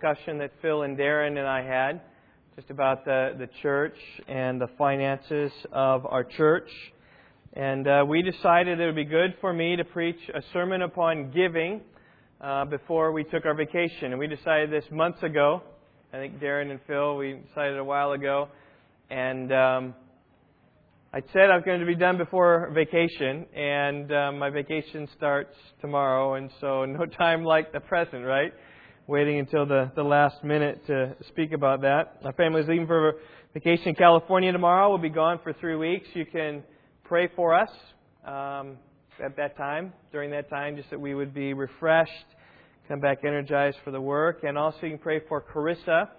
discussion that Phil and Darren and I had just about the, the church and the finances of our church. And uh, we decided it would be good for me to preach a sermon upon giving uh, before we took our vacation. And we decided this months ago. I think Darren and Phil, we decided a while ago. And um, I said I was going to be done before vacation, and uh, my vacation starts tomorrow, and so no time like the present, right? Waiting until the, the last minute to speak about that. My family's leaving for vacation in California tomorrow. We'll be gone for three weeks. You can pray for us um, at that time, during that time, just that we would be refreshed, come back energized for the work, and also you can pray for Carissa.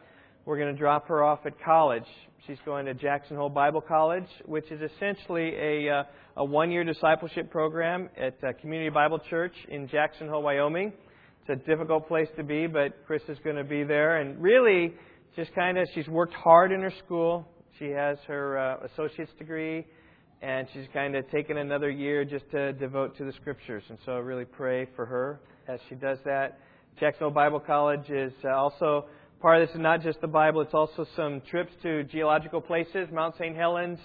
We're going to drop her off at college. She's going to Jackson Hole Bible College, which is essentially a, uh, a one year discipleship program at uh, Community Bible Church in Jackson Hole, Wyoming. It's a difficult place to be, but Chris is going to be there. And really, just kind of, she's worked hard in her school. She has her uh, associate's degree, and she's kind of taken another year just to devote to the scriptures. And so I really pray for her as she does that. Jackson Hole Bible College is uh, also Part of this is not just the Bible, it's also some trips to geological places, Mount St. Helens.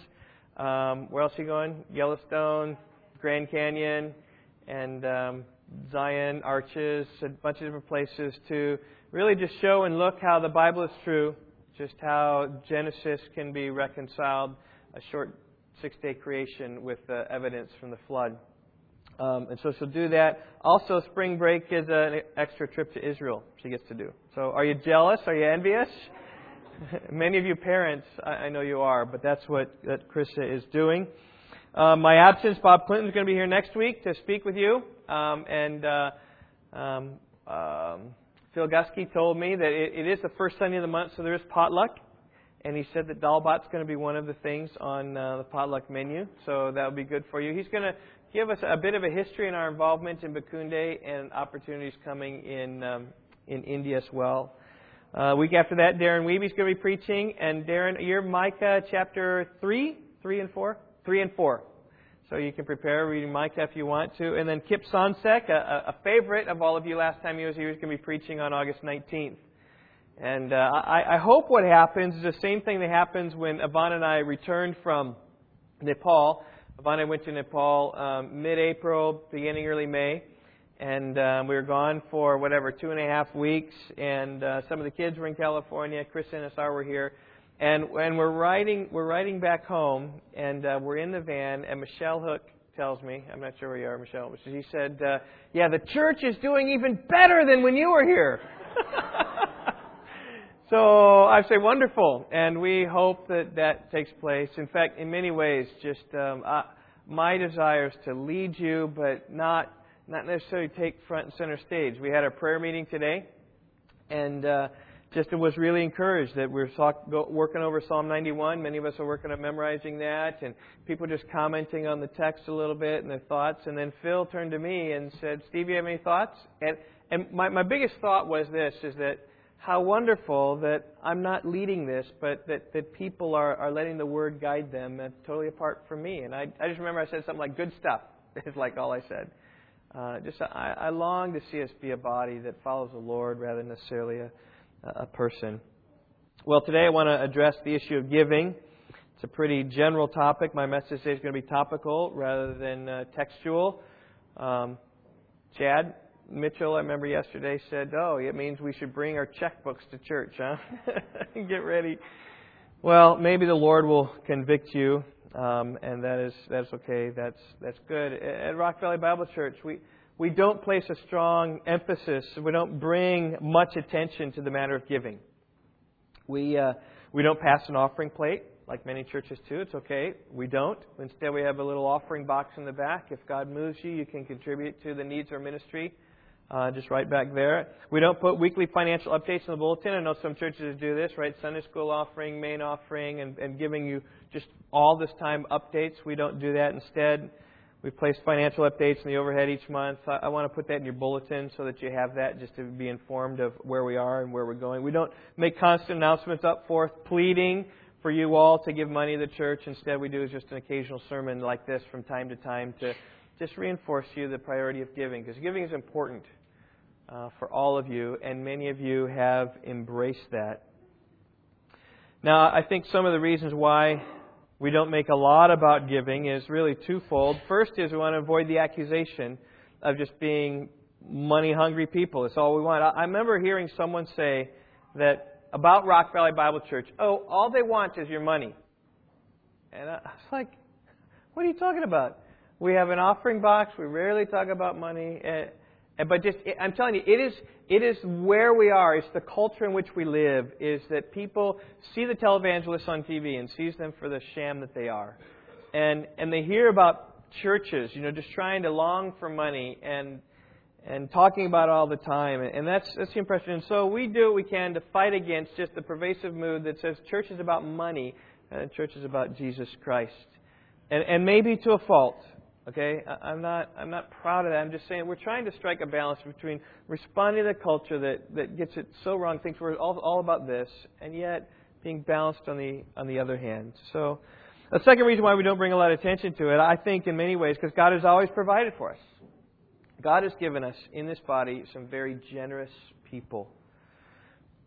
Um, where else are you going? Yellowstone, Grand Canyon, and um, Zion, Arches, a bunch of different places to really just show and look how the Bible is true, just how Genesis can be reconciled, a short six day creation with the evidence from the flood. Um, and so she'll do that. Also, spring break is an extra trip to Israel she gets to do. So, are you jealous? Are you envious? Many of you parents, I, I know you are, but that's what that Krista is doing. Um, my absence, Bob Clinton is going to be here next week to speak with you. Um, and uh, um, um, Phil Gusky told me that it, it is the first Sunday of the month, so there is potluck. And he said that dal bhat's going to be one of the things on uh, the potluck menu, so that will be good for you. He's going to give us a bit of a history in our involvement in Bakunde and opportunities coming in um, in India as well. Uh, week after that, Darren Weeby's going to be preaching, and Darren, you're Micah chapter three, three and four, three and four. So you can prepare reading Micah if you want to. And then Kip Sonsek, a, a favorite of all of you last time he was here, is going to be preaching on August 19th. And uh, I, I hope what happens is the same thing that happens when Yvonne and I returned from Nepal. Ivana went to Nepal um, mid-April, beginning early May, and um, we were gone for whatever two and a half weeks. And uh, some of the kids were in California. Chris and Asar were here, and and we're riding we're riding back home, and uh, we're in the van, and Michelle Hook tells me, I'm not sure where you are, Michelle, but she said, uh, "Yeah, the church is doing even better than when you were here." So I say wonderful, and we hope that that takes place. In fact, in many ways, just um, uh, my desire is to lead you, but not not necessarily take front and center stage. We had our prayer meeting today, and uh, just was really encouraged that we're talk, working over Psalm 91. Many of us are working on memorizing that, and people just commenting on the text a little bit and their thoughts. And then Phil turned to me and said, "Steve, you have any thoughts?" And and my my biggest thought was this: is that how wonderful that I'm not leading this, but that, that people are, are letting the word guide them totally apart from me. And I, I just remember I said something like, good stuff, is like all I said. Uh, just I, I long to see us be a body that follows the Lord rather than necessarily a, a person. Well, today I want to address the issue of giving. It's a pretty general topic. My message today is going to be topical rather than uh, textual. Um, Chad, Mitchell, I remember yesterday, said, Oh, it means we should bring our checkbooks to church, huh? Get ready. Well, maybe the Lord will convict you, um, and that is that's okay. That's that's good. At Rock Valley Bible Church, we we don't place a strong emphasis. We don't bring much attention to the matter of giving. We uh, we don't pass an offering plate like many churches do. It's okay. We don't. Instead, we have a little offering box in the back. If God moves you, you can contribute to the needs of our ministry uh, just right back there. We don't put weekly financial updates in the bulletin. I know some churches do this, right? Sunday school offering, main offering, and, and giving you just all this time updates. We don't do that. Instead, we place financial updates in the overhead each month. I, I want to put that in your bulletin so that you have that just to be informed of where we are and where we're going. We don't make constant announcements up forth pleading for you all to give money to the church. Instead, we do just an occasional sermon like this from time to time to just reinforce to you the priority of giving because giving is important. uh, for all of you, and many of you have embraced that. Now, I think some of the reasons why we don't make a lot about giving is really twofold. First is we want to avoid the accusation of just being money hungry people. That's all we want. I remember hearing someone say that about Rock Valley Bible Church, oh, all they want is your money. And I was like, what are you talking about? We have an offering box. We rarely talk about money. But just, I'm telling you, it is, it is where we are. It's the culture in which we live. Is that people see the televangelists on TV and sees them for the sham that they are, and and they hear about churches, you know, just trying to long for money and and talking about it all the time. And that's that's the impression. And so we do what we can to fight against just the pervasive mood that says church is about money and church is about Jesus Christ, and and maybe to a fault. Okay, I'm not I'm not proud of that. I'm just saying we're trying to strike a balance between responding to the culture that, that gets it so wrong, thinks we're all, all about this, and yet being balanced on the on the other hand. So, the second reason why we don't bring a lot of attention to it, I think, in many ways, because God has always provided for us. God has given us in this body some very generous people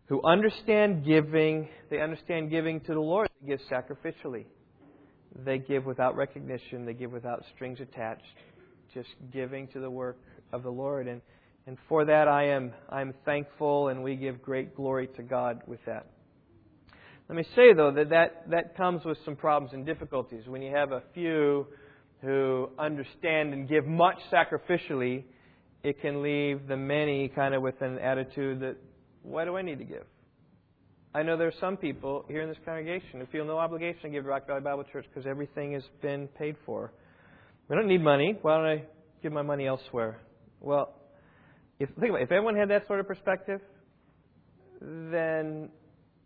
who understand giving. They understand giving to the Lord. They give sacrificially. They give without recognition, they give without strings attached, just giving to the work of the Lord. And, and for that I am I'm thankful and we give great glory to God with that. Let me say though that, that that comes with some problems and difficulties. When you have a few who understand and give much sacrificially, it can leave the many kind of with an attitude that, why do I need to give? I know there are some people here in this congregation who feel no obligation to give to Rock Valley Bible Church because everything has been paid for. We don't need money. Why don't I give my money elsewhere? Well, if, think about it. If everyone had that sort of perspective, then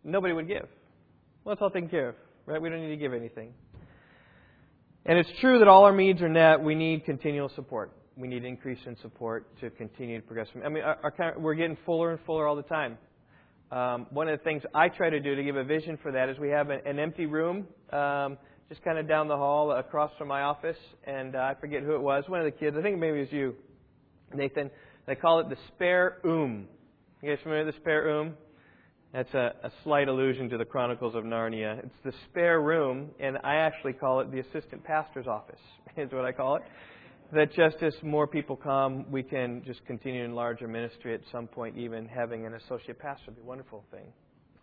nobody would give. Well, it's all taken care of, right? We don't need to give anything. And it's true that all our needs are met. We need continual support. We need increase in support to continue to progress. I mean, our, our, we're getting fuller and fuller all the time. Um, one of the things I try to do to give a vision for that is we have an, an empty room um, just kind of down the hall across from my office, and uh, I forget who it was. One of the kids, I think maybe it was you, Nathan. They call it the spare room. You guys familiar with the spare room? That's a, a slight allusion to the Chronicles of Narnia. It's the spare room, and I actually call it the assistant pastor's office. Is what I call it that just as more people come, we can just continue to enlarge our ministry at some point, even having an associate pastor would be a wonderful thing.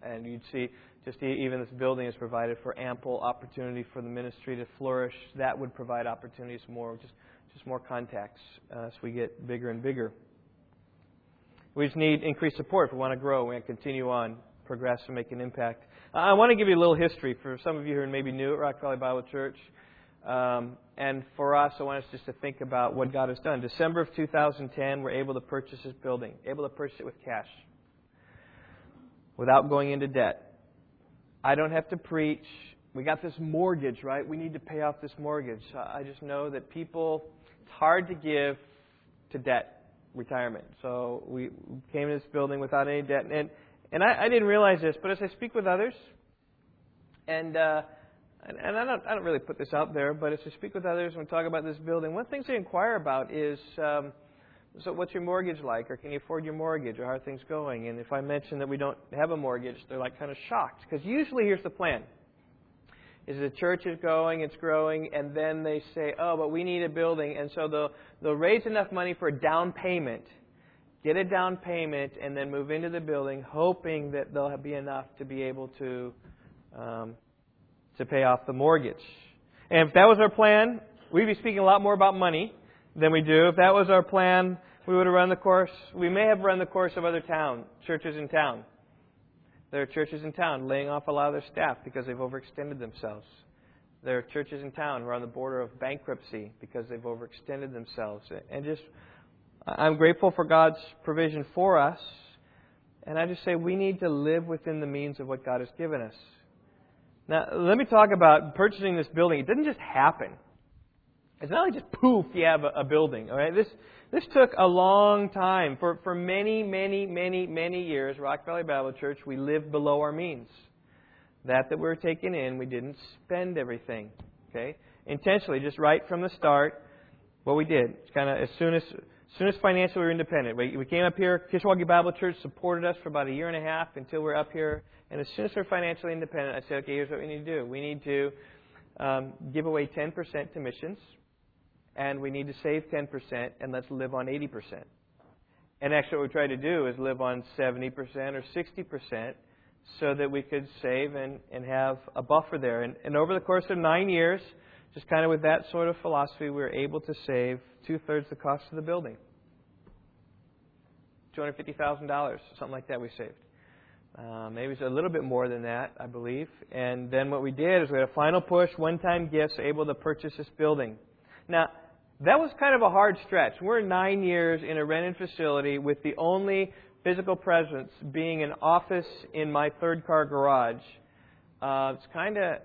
And you'd see just even this building is provided for ample opportunity for the ministry to flourish. That would provide opportunities more, just, just more contacts uh, as we get bigger and bigger. We just need increased support if we want to grow. We want to continue on, progress, and make an impact. I want to give you a little history for some of you who are maybe new at Rock Valley Bible Church. Um, and for us, I want us just to think about what God has done. December of 2010, we're able to purchase this building, able to purchase it with cash without going into debt. I don't have to preach. We got this mortgage, right? We need to pay off this mortgage. I just know that people, it's hard to give to debt retirement. So we came to this building without any debt. And, and I, I didn't realize this, but as I speak with others, and uh, and, and I, don't, I don't really put this out there, but as I speak with others and we talk about this building, one of the things they inquire about is um, so what's your mortgage like, or can you afford your mortgage, or how are things going? And if I mention that we don't have a mortgage, they're like kind of shocked. Because usually here's the plan: is the church is growing, it's growing, and then they say, oh, but we need a building, and so they'll they'll raise enough money for a down payment, get a down payment, and then move into the building, hoping that there'll be enough to be able to um, to pay off the mortgage. And if that was our plan, we'd be speaking a lot more about money than we do. If that was our plan, we would have run the course. We may have run the course of other town churches in town. There are churches in town laying off a lot of their staff because they've overextended themselves. There are churches in town who are on the border of bankruptcy because they've overextended themselves. And just, I'm grateful for God's provision for us. And I just say we need to live within the means of what God has given us. Now, let me talk about purchasing this building. It didn't just happen. It's not like just poof, you have a, a building. All right, this this took a long time. For for many, many, many, many years, Rock Valley Bible Church, we lived below our means. That that we were taking in, we didn't spend everything. Okay, intentionally, just right from the start, what we did. It's kind of as soon as As soon as financially we were independent, we, we came up here. Kishwaukee Bible Church supported us for about a year and a half until we're up here. And as soon as we're financially independent, I said, okay, here's what we need to do. We need to um, give away 10% to missions, and we need to save 10%, and let's live on 80%. And actually, what we tried to do is live on 70% or 60% so that we could save and, and have a buffer there. And, and over the course of nine years, just kind of with that sort of philosophy, we were able to save two thirds the cost of the building. $250,000, something like that we saved. Uh, maybe it's a little bit more than that, I believe. And then what we did is we had a final push, one-time gifts, able to purchase this building. Now, that was kind of a hard stretch. We're nine years in a rented facility with the only physical presence being an office in my third car garage. Uh, it's kind of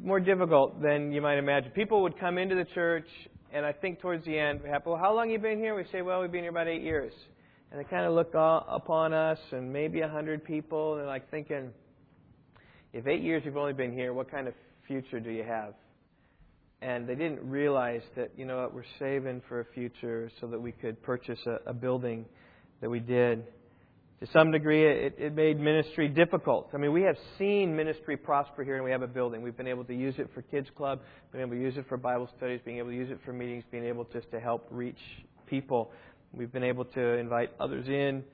more difficult than you might imagine. People would come into the church, and I think towards the end, we have, well, how long have you been here? We say, well, we've been here about eight years. And they kind of look upon us, and maybe a hundred people, and they're like thinking, if eight years you've only been here, what kind of future do you have? And they didn't realize that, you know what, we're saving for a future so that we could purchase a, a building that we did. To some degree, it, it made ministry difficult. I mean, we have seen ministry prosper here, and we have a building. We've been able to use it for kids' club, been able to use it for Bible studies, being able to use it for meetings, being able just to help reach people. We've been able to invite others in.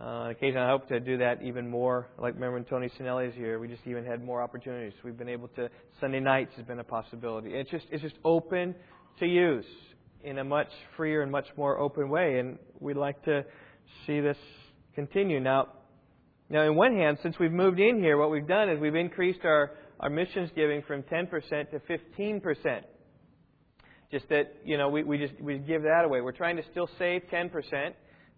Uh, occasionally, I hope to do that even more. Like remember when Tony Sinelli is here, we just even had more opportunities. We've been able to. Sunday nights has been a possibility. It's just it's just open to use in a much freer and much more open way, and we'd like to see this continue. Now, now in one hand, since we've moved in here, what we've done is we've increased our our missions giving from 10% to 15% just that you know we, we just we give that away. We're trying to still save 10%,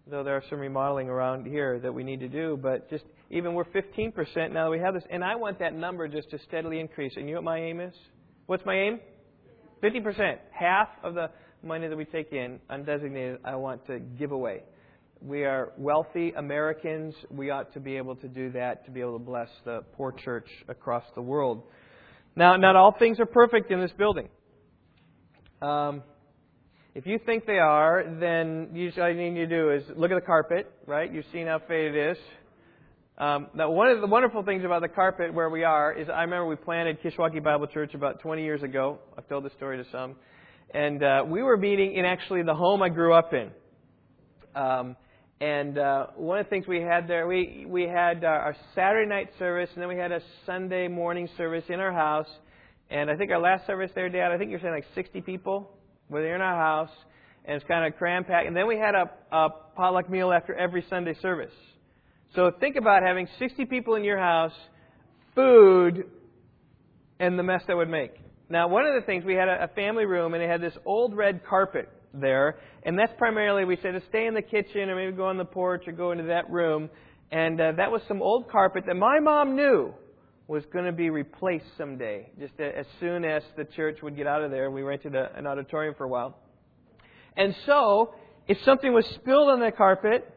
though there are some remodeling around here that we need to do. But just even we're 15% now that we have this, and I want that number just to steadily increase. And you know what my aim is? What's my aim? 50%. Half of the money that we take in, undesignated, I want to give away. We are wealthy Americans. We ought to be able to do that to be able to bless the poor church across the world. Now, not all things are perfect in this building. Um, if you think they are, then usually all you need to do is look at the carpet, right? You've seen how faded it is. Um, now, one of the wonderful things about the carpet where we are is I remember we planted Kishwaukee Bible Church about 20 years ago. I've told this story to some. And uh, we were meeting in actually the home I grew up in. Um, and uh, one of the things we had there, we, we had uh, our Saturday night service, and then we had a Sunday morning service in our house. And I think our last service there, Dad, I think you're saying like 60 people were there in our house, and it's kind of cram packed. And then we had a, a potluck meal after every Sunday service. So think about having 60 people in your house, food, and the mess that would make. Now, one of the things, we had a, a family room, and it had this old red carpet there, and that's primarily, we said, to stay in the kitchen or maybe go on the porch or go into that room. And uh, that was some old carpet that my mom knew was going to be replaced someday, just as soon as the church would get out of there. And we rented a, an auditorium for a while. And so, if something was spilled on the carpet,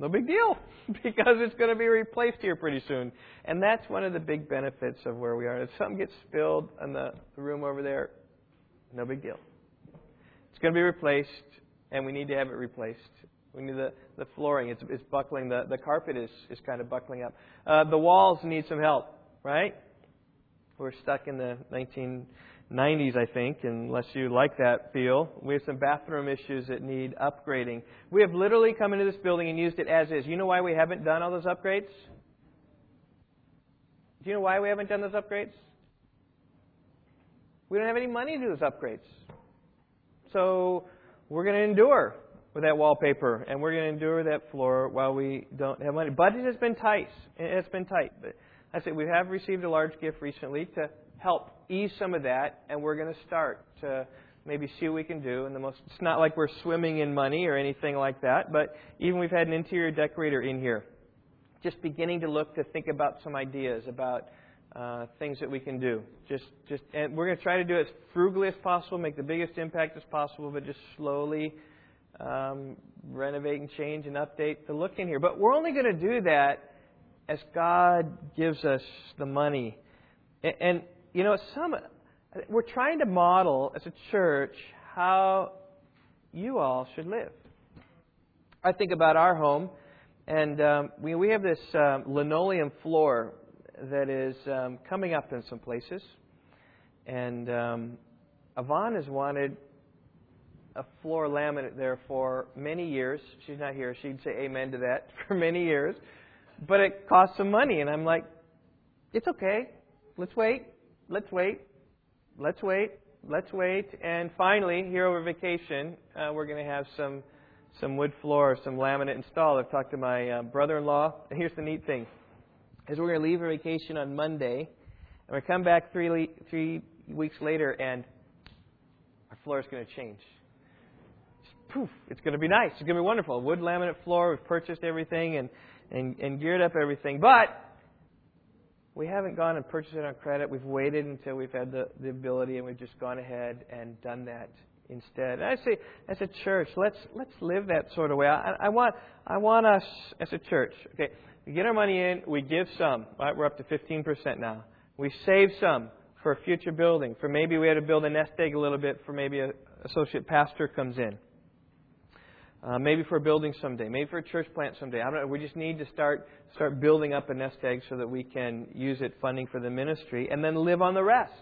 no big deal, because it's going to be replaced here pretty soon. And that's one of the big benefits of where we are. If something gets spilled in the room over there, no big deal. Going to be replaced, and we need to have it replaced. We need the, the flooring. It's, it's buckling. The, the carpet is, is kind of buckling up. Uh, the walls need some help, right? We're stuck in the 1990s, I think, unless you like that feel. We have some bathroom issues that need upgrading. We have literally come into this building and used it as is. You know why we haven't done all those upgrades? Do you know why we haven't done those upgrades? We don't have any money to do those upgrades. So we're going to endure with that wallpaper, and we're going to endure that floor while we don't have money. Budget has been tight. It's been tight. But I said we have received a large gift recently to help ease some of that, and we're going to start to maybe see what we can do. And the most, it's not like we're swimming in money or anything like that, but even we've had an interior decorator in here, just beginning to look to think about some ideas about. Uh, things that we can do. Just, just, and we're going to try to do it as frugally as possible, make the biggest impact as possible, but just slowly um, renovate and change and update the look in here. But we're only going to do that as God gives us the money. And, and you know, some we're trying to model as a church how you all should live. I think about our home, and um, we, we have this um, linoleum floor that is um, coming up in some places. And um, Yvonne has wanted a floor laminate there for many years. She's not here. She'd say amen to that for many years. But it costs some money. And I'm like, it's okay. Let's wait. Let's wait. Let's wait. Let's wait. And finally, here over vacation, uh, we're going to have some some wood floor, some laminate installed. I've talked to my uh, brother-in-law. And here's the neat thing: is we're going to leave for vacation on Monday, and we come back three three weeks later, and our floor is going to change. Just poof! It's going to be nice. It's going to be wonderful. Wood laminate floor. We've purchased everything and and, and geared up everything, but we haven't gone and purchased it on credit. We've waited until we've had the, the ability, and we've just gone ahead and done that instead. And I say, as a church, let's let's live that sort of way. I, I want I want us as a church. Okay, we get our money in, we give some. Right, we're up to 15% now. We save some for future building. For maybe we had to build a nest egg a little bit for maybe a associate pastor comes in. Uh, maybe for a building someday, maybe for a church plant someday. I don't know. We just need to start start building up a nest egg so that we can use it funding for the ministry, and then live on the rest.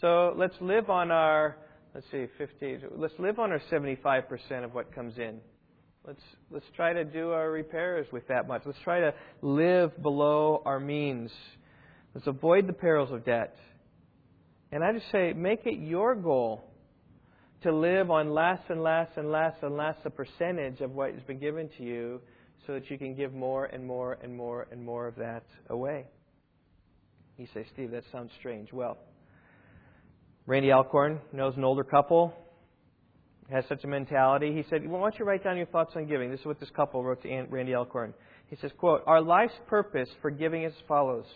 So let's live on our let's see, 50. Let's live on our 75% of what comes in. Let's let's try to do our repairs with that much. Let's try to live below our means. Let's avoid the perils of debt. And I just say, make it your goal to live on less and less and less and less a percentage of what has been given to you so that you can give more and more and more and more of that away. You say, Steve, that sounds strange. Well, Randy Alcorn knows an older couple, has such a mentality. He said, well, why don't you write down your thoughts on giving? This is what this couple wrote to Randy Alcorn. He says, quote, Our life's purpose for giving is as follows.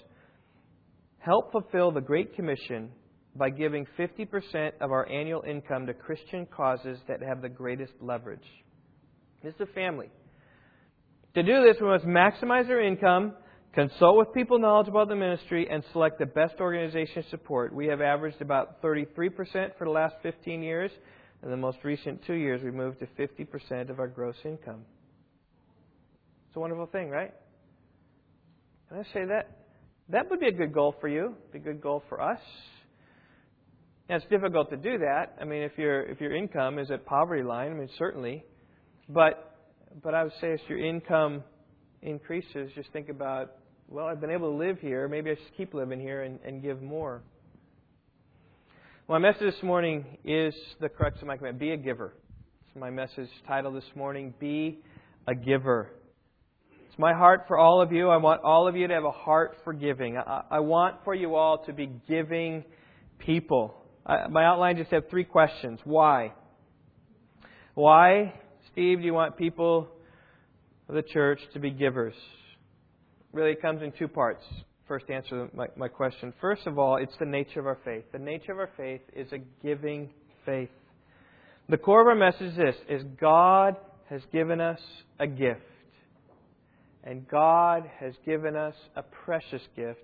Help fulfill the Great Commission by giving 50% of our annual income to Christian causes that have the greatest leverage. This is a family. To do this, we must maximize our income, consult with people knowledgeable about the ministry, and select the best organization support. We have averaged about 33% for the last 15 years. In the most recent two years, we moved to 50% of our gross income. It's a wonderful thing, right? Can I say that? That would be a good goal for you, be a good goal for us. Now, it's difficult to do that. I mean, if your if your income is at poverty line, I mean, certainly. But but I would say as your income increases, just think about, well, I've been able to live here. Maybe I should keep living here and, and give more. My message this morning is the crux of my command. Be a giver. It's my message title this morning. Be a giver. It's my heart for all of you. I want all of you to have a heart for giving. I, I want for you all to be giving people. I, my outline just have three questions. Why? Why, Steve, do you want people of the church to be givers? Really, it comes in two parts. First, answer my, my question. First of all, it's the nature of our faith. The nature of our faith is a giving faith. The core of our message is this: is God has given us a gift. And God has given us a precious gift.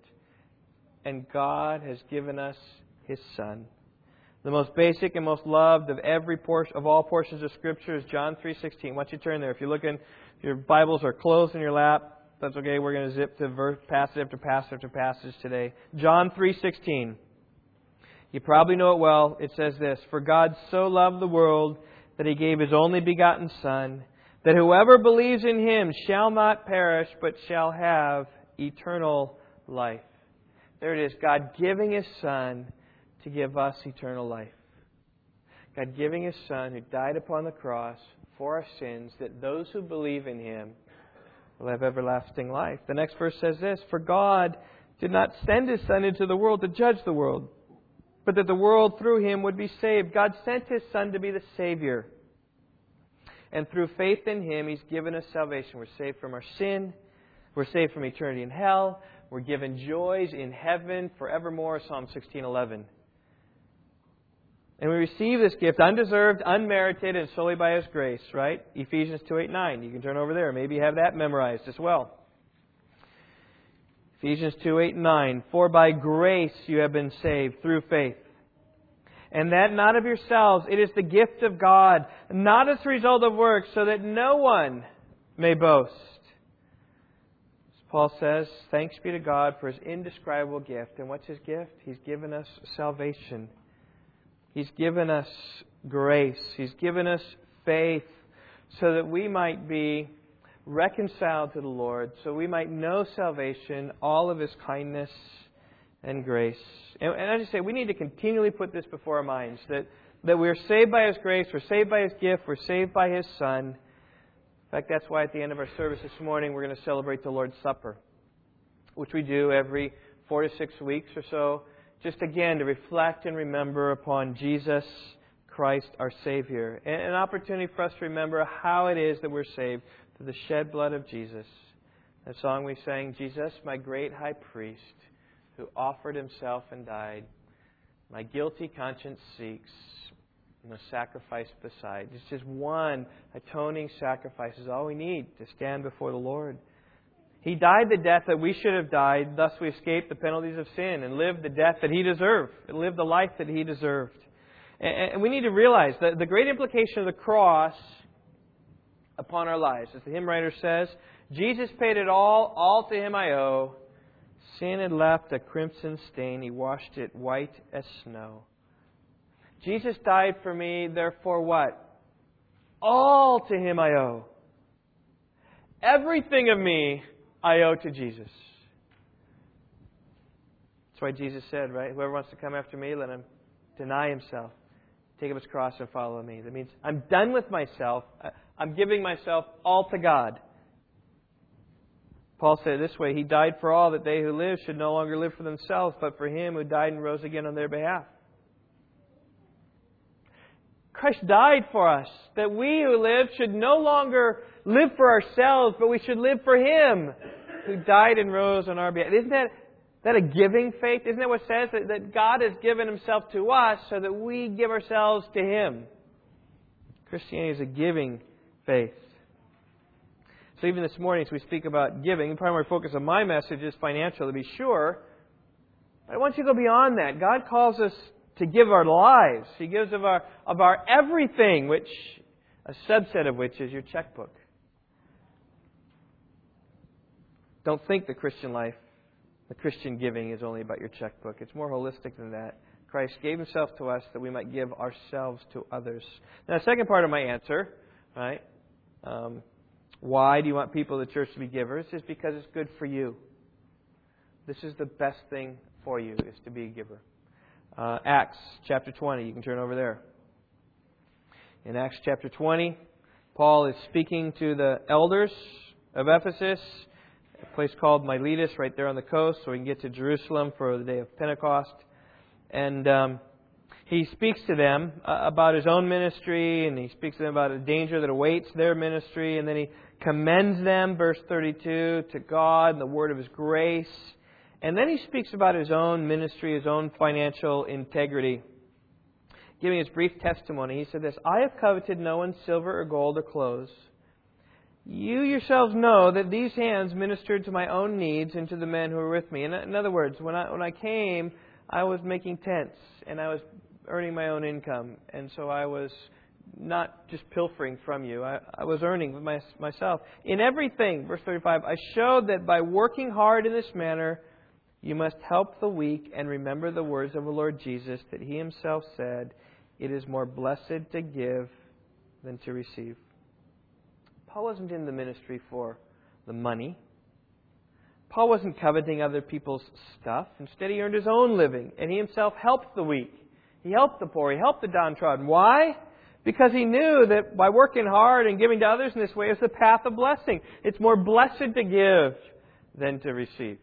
And God has given us His Son. The most basic and most loved of every portion of all portions of Scripture is John 3:16. Why don't you turn there? If you're looking, if your Bibles are closed in your lap, that's okay. We're going to zip to verse, passage after passage after passage today. John 3:16. You probably know it well. It says this: "For God so loved the world that He gave His only begotten Son, that whoever believes in Him shall not perish, but shall have eternal life." There it is. God giving His Son to give us eternal life. God giving His Son who died upon the cross for our sins, that those who believe in Him will have everlasting life. The next verse says this For God did not send His Son into the world to judge the world, but that the world through Him would be saved. God sent His Son to be the Savior. And through faith in Him, He's given us salvation. We're saved from our sin. We're saved from eternity in hell. We're given joys in heaven forevermore. Psalm 16:11. And we receive this gift undeserved, unmerited, and solely by His grace, right? Ephesians 2 8 9. You can turn over there. Maybe you have that memorized as well. Ephesians 2 8 9. For by grace you have been saved through faith. and that not of yourselves. It is the gift of God, not as a result of works, so that no one may boast. As Paul says, Thanks be to God for his indescribable gift. And what's his gift? He's given us salvation. He's given us grace. He's given us faith so that we might be reconciled to the Lord, so we might know salvation, all of his kindness and grace. And, and I say, we need to continually put this before our minds that, that we're saved by His grace, we're saved by His gift, we're saved by His Son. In fact, that's why at the end of our service this morning, we're going to celebrate the Lord's Supper, which we do every four to six weeks or so, just again to reflect and remember upon Jesus Christ, our Savior. And an opportunity for us to remember how it is that we're saved through the shed blood of Jesus. That song we sang, Jesus, my great high priest who offered himself and died. My guilty conscience seeks no sacrifice beside. It's just one atoning sacrifice is all we need to stand before the Lord. He died the death that we should have died, thus we escaped the penalties of sin and lived the death that he deserved, and lived the life that he deserved. And we need to realize that the great implication of the cross upon our lives, as the hymn writer says, Jesus paid it all, all to him I owe. Sin had left a crimson stain, he washed it white as snow. Jesus died for me, therefore what? All to him I owe. Everything of me I owe to Jesus. That's why Jesus said, right? Whoever wants to come after me, let him deny himself, take up his cross, and follow me. That means I'm done with myself. I'm giving myself all to God. Paul said it this way He died for all that they who live should no longer live for themselves, but for Him who died and rose again on their behalf. Christ died for us, that we who live should no longer live for ourselves, but we should live for Him who died and rose on our behalf. Isn't that, that a giving faith? Isn't that what says? That, that God has given Himself to us so that we give ourselves to Him. Christianity is a giving faith. So even this morning, as we speak about giving, the primary focus of my message is financial, to be sure. But I want you to go beyond that. God calls us to give our lives. He gives of our, of our everything, which a subset of which is your checkbook. Don't think the Christian life, the Christian giving is only about your checkbook. It's more holistic than that. Christ gave himself to us that we might give ourselves to others. Now, the second part of my answer, right? Um, why do you want people in the church to be givers? Is because it's good for you. This is the best thing for you, is to be a giver. Uh, Acts chapter 20, you can turn over there. In Acts chapter 20, Paul is speaking to the elders of Ephesus, a place called Miletus, right there on the coast, so we can get to Jerusalem for the day of Pentecost. And um, he speaks to them uh, about his own ministry, and he speaks to them about a danger that awaits their ministry, and then he commends them, verse 32, to God and the word of his grace. And then he speaks about his own ministry, his own financial integrity. Giving his brief testimony, he said this I have coveted no one's silver or gold or clothes. You yourselves know that these hands ministered to my own needs and to the men who were with me. In, other words, when I, when I came, I was making tents and I was earning my own income. And so I was not just pilfering from you. I, I was earning my, myself. In everything, verse 35, I showed that by working hard in this manner, you must help the weak and remember the words of the Lord Jesus that he himself said, It is more blessed to give than to receive. Paul wasn't in the ministry for the money. Paul wasn't coveting other people's stuff. Instead, he earned his own living, and he himself helped the weak. He helped the poor. He helped the downtrodden. Why? Because he knew that by working hard and giving to others in this way is the path of blessing. It's more blessed to give than to receive.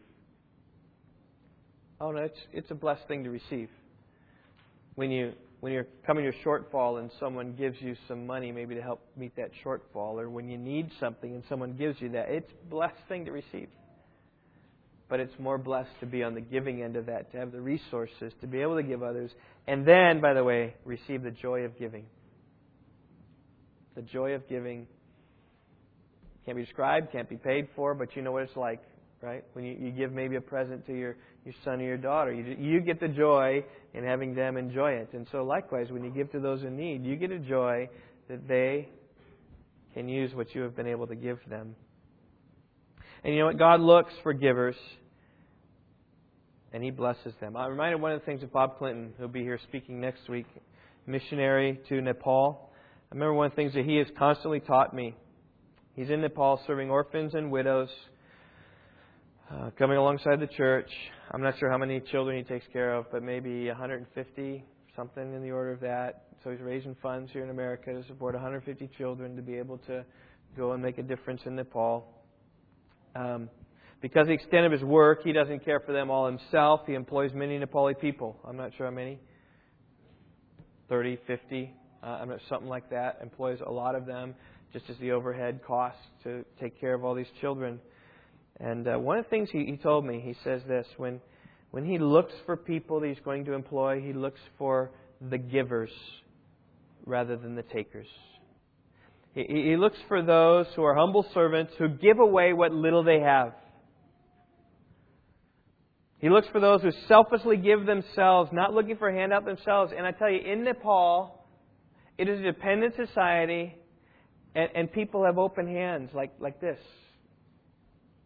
Oh no, it's it's a blessed thing to receive. When you when you're coming to a shortfall and someone gives you some money maybe to help meet that shortfall, or when you need something and someone gives you that, it's a blessed thing to receive. But it's more blessed to be on the giving end of that, to have the resources, to be able to give others, and then, by the way, receive the joy of giving. The joy of giving can't be described, can't be paid for, but you know what it's like, right? When you, you give maybe a present to your, your son or your daughter, you, you get the joy in having them enjoy it. And so, likewise, when you give to those in need, you get a joy that they can use what you have been able to give them. And you know what? God looks for givers and He blesses them. I'm reminded one of the things of Bob Clinton, who'll be here speaking next week, missionary to Nepal. I remember one of the things that he has constantly taught me. He's in Nepal serving orphans and widows, uh, coming alongside the church. I'm not sure how many children he takes care of, but maybe 150, something in the order of that. So he's raising funds here in America to support 150 children to be able to go and make a difference in Nepal. Um, because of the extent of his work, he doesn't care for them all himself. He employs many Nepali people. I'm not sure how many. 30, 50, uh, I'm not, something like that. Employs a lot of them just as the overhead costs to take care of all these children. And uh, one of the things he, he told me, he says this when, when he looks for people that he's going to employ, he looks for the givers rather than the takers. He, he looks for those who are humble servants who give away what little they have. He looks for those who selflessly give themselves, not looking for a handout themselves. And I tell you, in Nepal, it is a dependent society, and, and people have open hands like, like this.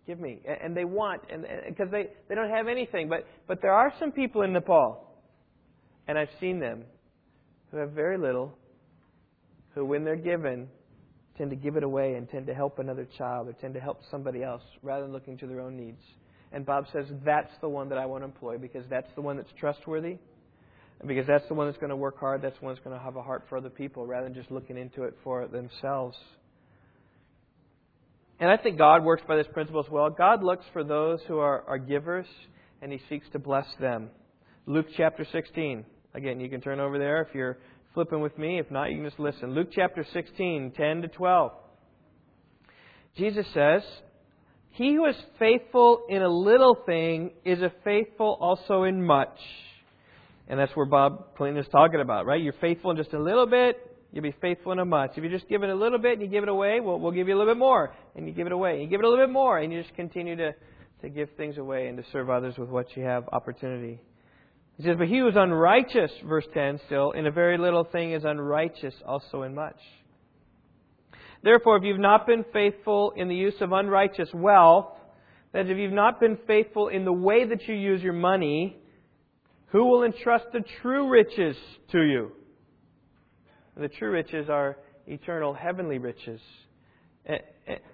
Give me. And they want, and because they, they don't have anything. But, but there are some people in Nepal, and I've seen them, who have very little, who, when they're given, tend to give it away and tend to help another child or tend to help somebody else rather than looking to their own needs. And Bob says, that's the one that I want to employ because that's the one that's trustworthy. Because that's the one that's going to work hard. That's the one that's going to have a heart for other people rather than just looking into it for themselves. And I think God works by this principle as well. God looks for those who are, are givers and He seeks to bless them. Luke chapter 16. Again, you can turn over there if you're flipping with me. If not, you can just listen. Luke chapter 16, 10 to 12. Jesus says, he who is faithful in a little thing is a faithful also in much. And that's where Bob Clinton is talking about, right? You're faithful in just a little bit, you'll be faithful in a much. If you just give it a little bit and you give it away, well, we'll give you a little bit more. And you give it away. And you give it a little bit more, and you just continue to, to give things away and to serve others with what you have opportunity. He says, But he was unrighteous, verse 10 still, in a very little thing is unrighteous also in much. Therefore, if you've not been faithful in the use of unrighteous wealth, that is, if you've not been faithful in the way that you use your money, who will entrust the true riches to you? The true riches are eternal heavenly riches.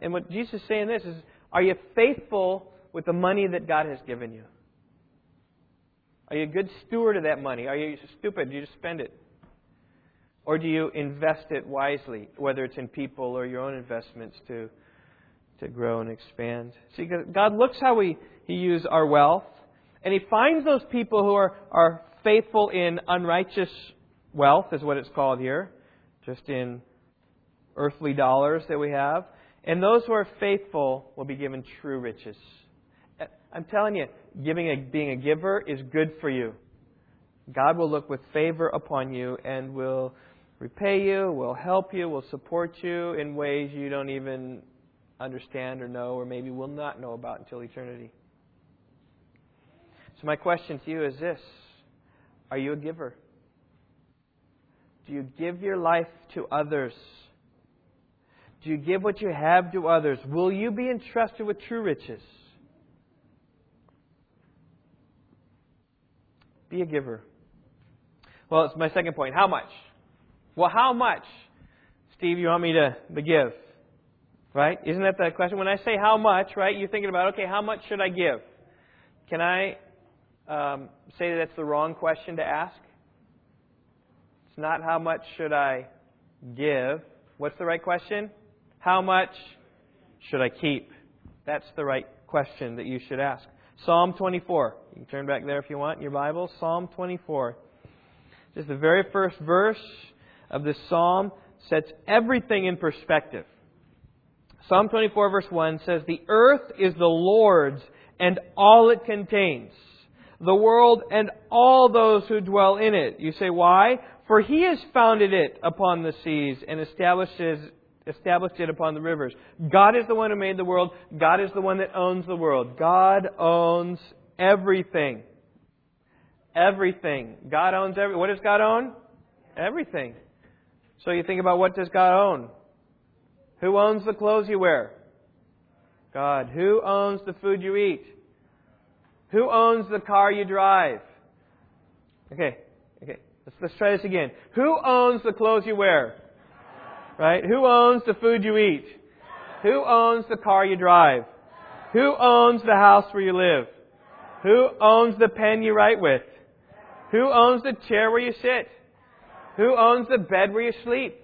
And what Jesus is saying this is, are you faithful with the money that God has given you? Are you a good steward of that money? Are you stupid? Do you just spend it? Or do you invest it wisely, whether it's in people or your own investments to, to grow and expand? See, God looks how we He use our wealth, and He finds those people who are, are faithful in unrighteous wealth, is what it's called here, just in earthly dollars that we have. And those who are faithful will be given true riches. Eh, I'm telling you, giving a, being a giver is good for you. God will look with favor upon you and will repay you, will help you, will support you in ways you don't even understand or know, or maybe will not know about until eternity. So, my question to you is this Are you a giver? Do you give your life to others? Do you give what you have to others? Will you be entrusted with true riches? Be a giver. Well, it's my second point. How much? Well, how much, Steve, you want me to, to give? Right? Isn't that the question? When I say how much, right, you're thinking about, okay, how much should I give? Can I um, say that that's the wrong question to ask? It's not how much should I give. What's the right question? How much should I keep? That's the right question that you should ask. Psalm 24. You can turn back there if you want in your Bible. Psalm 24. Just the very first verse of this psalm sets everything in perspective. Psalm 24, verse 1 says, The earth is the Lord's and all it contains, the world and all those who dwell in it. You say, why? For he has founded it upon the seas and establishes, established it upon the rivers. God is the one who made the world. God is the one that owns the world. God owns everything. Everything. God owns every. What does God own? Everything. So you think about what does God own? Who owns the clothes you wear? God. Who owns the food you eat? Who owns the car you drive? Okay, okay. Let's, let's try this again. Who owns the clothes you wear? Right? Who owns the food you eat? Who owns the car you drive? Who owns the house where you live? Who owns the pen you write with? Who owns the chair where you sit? Who owns the bed where you sleep?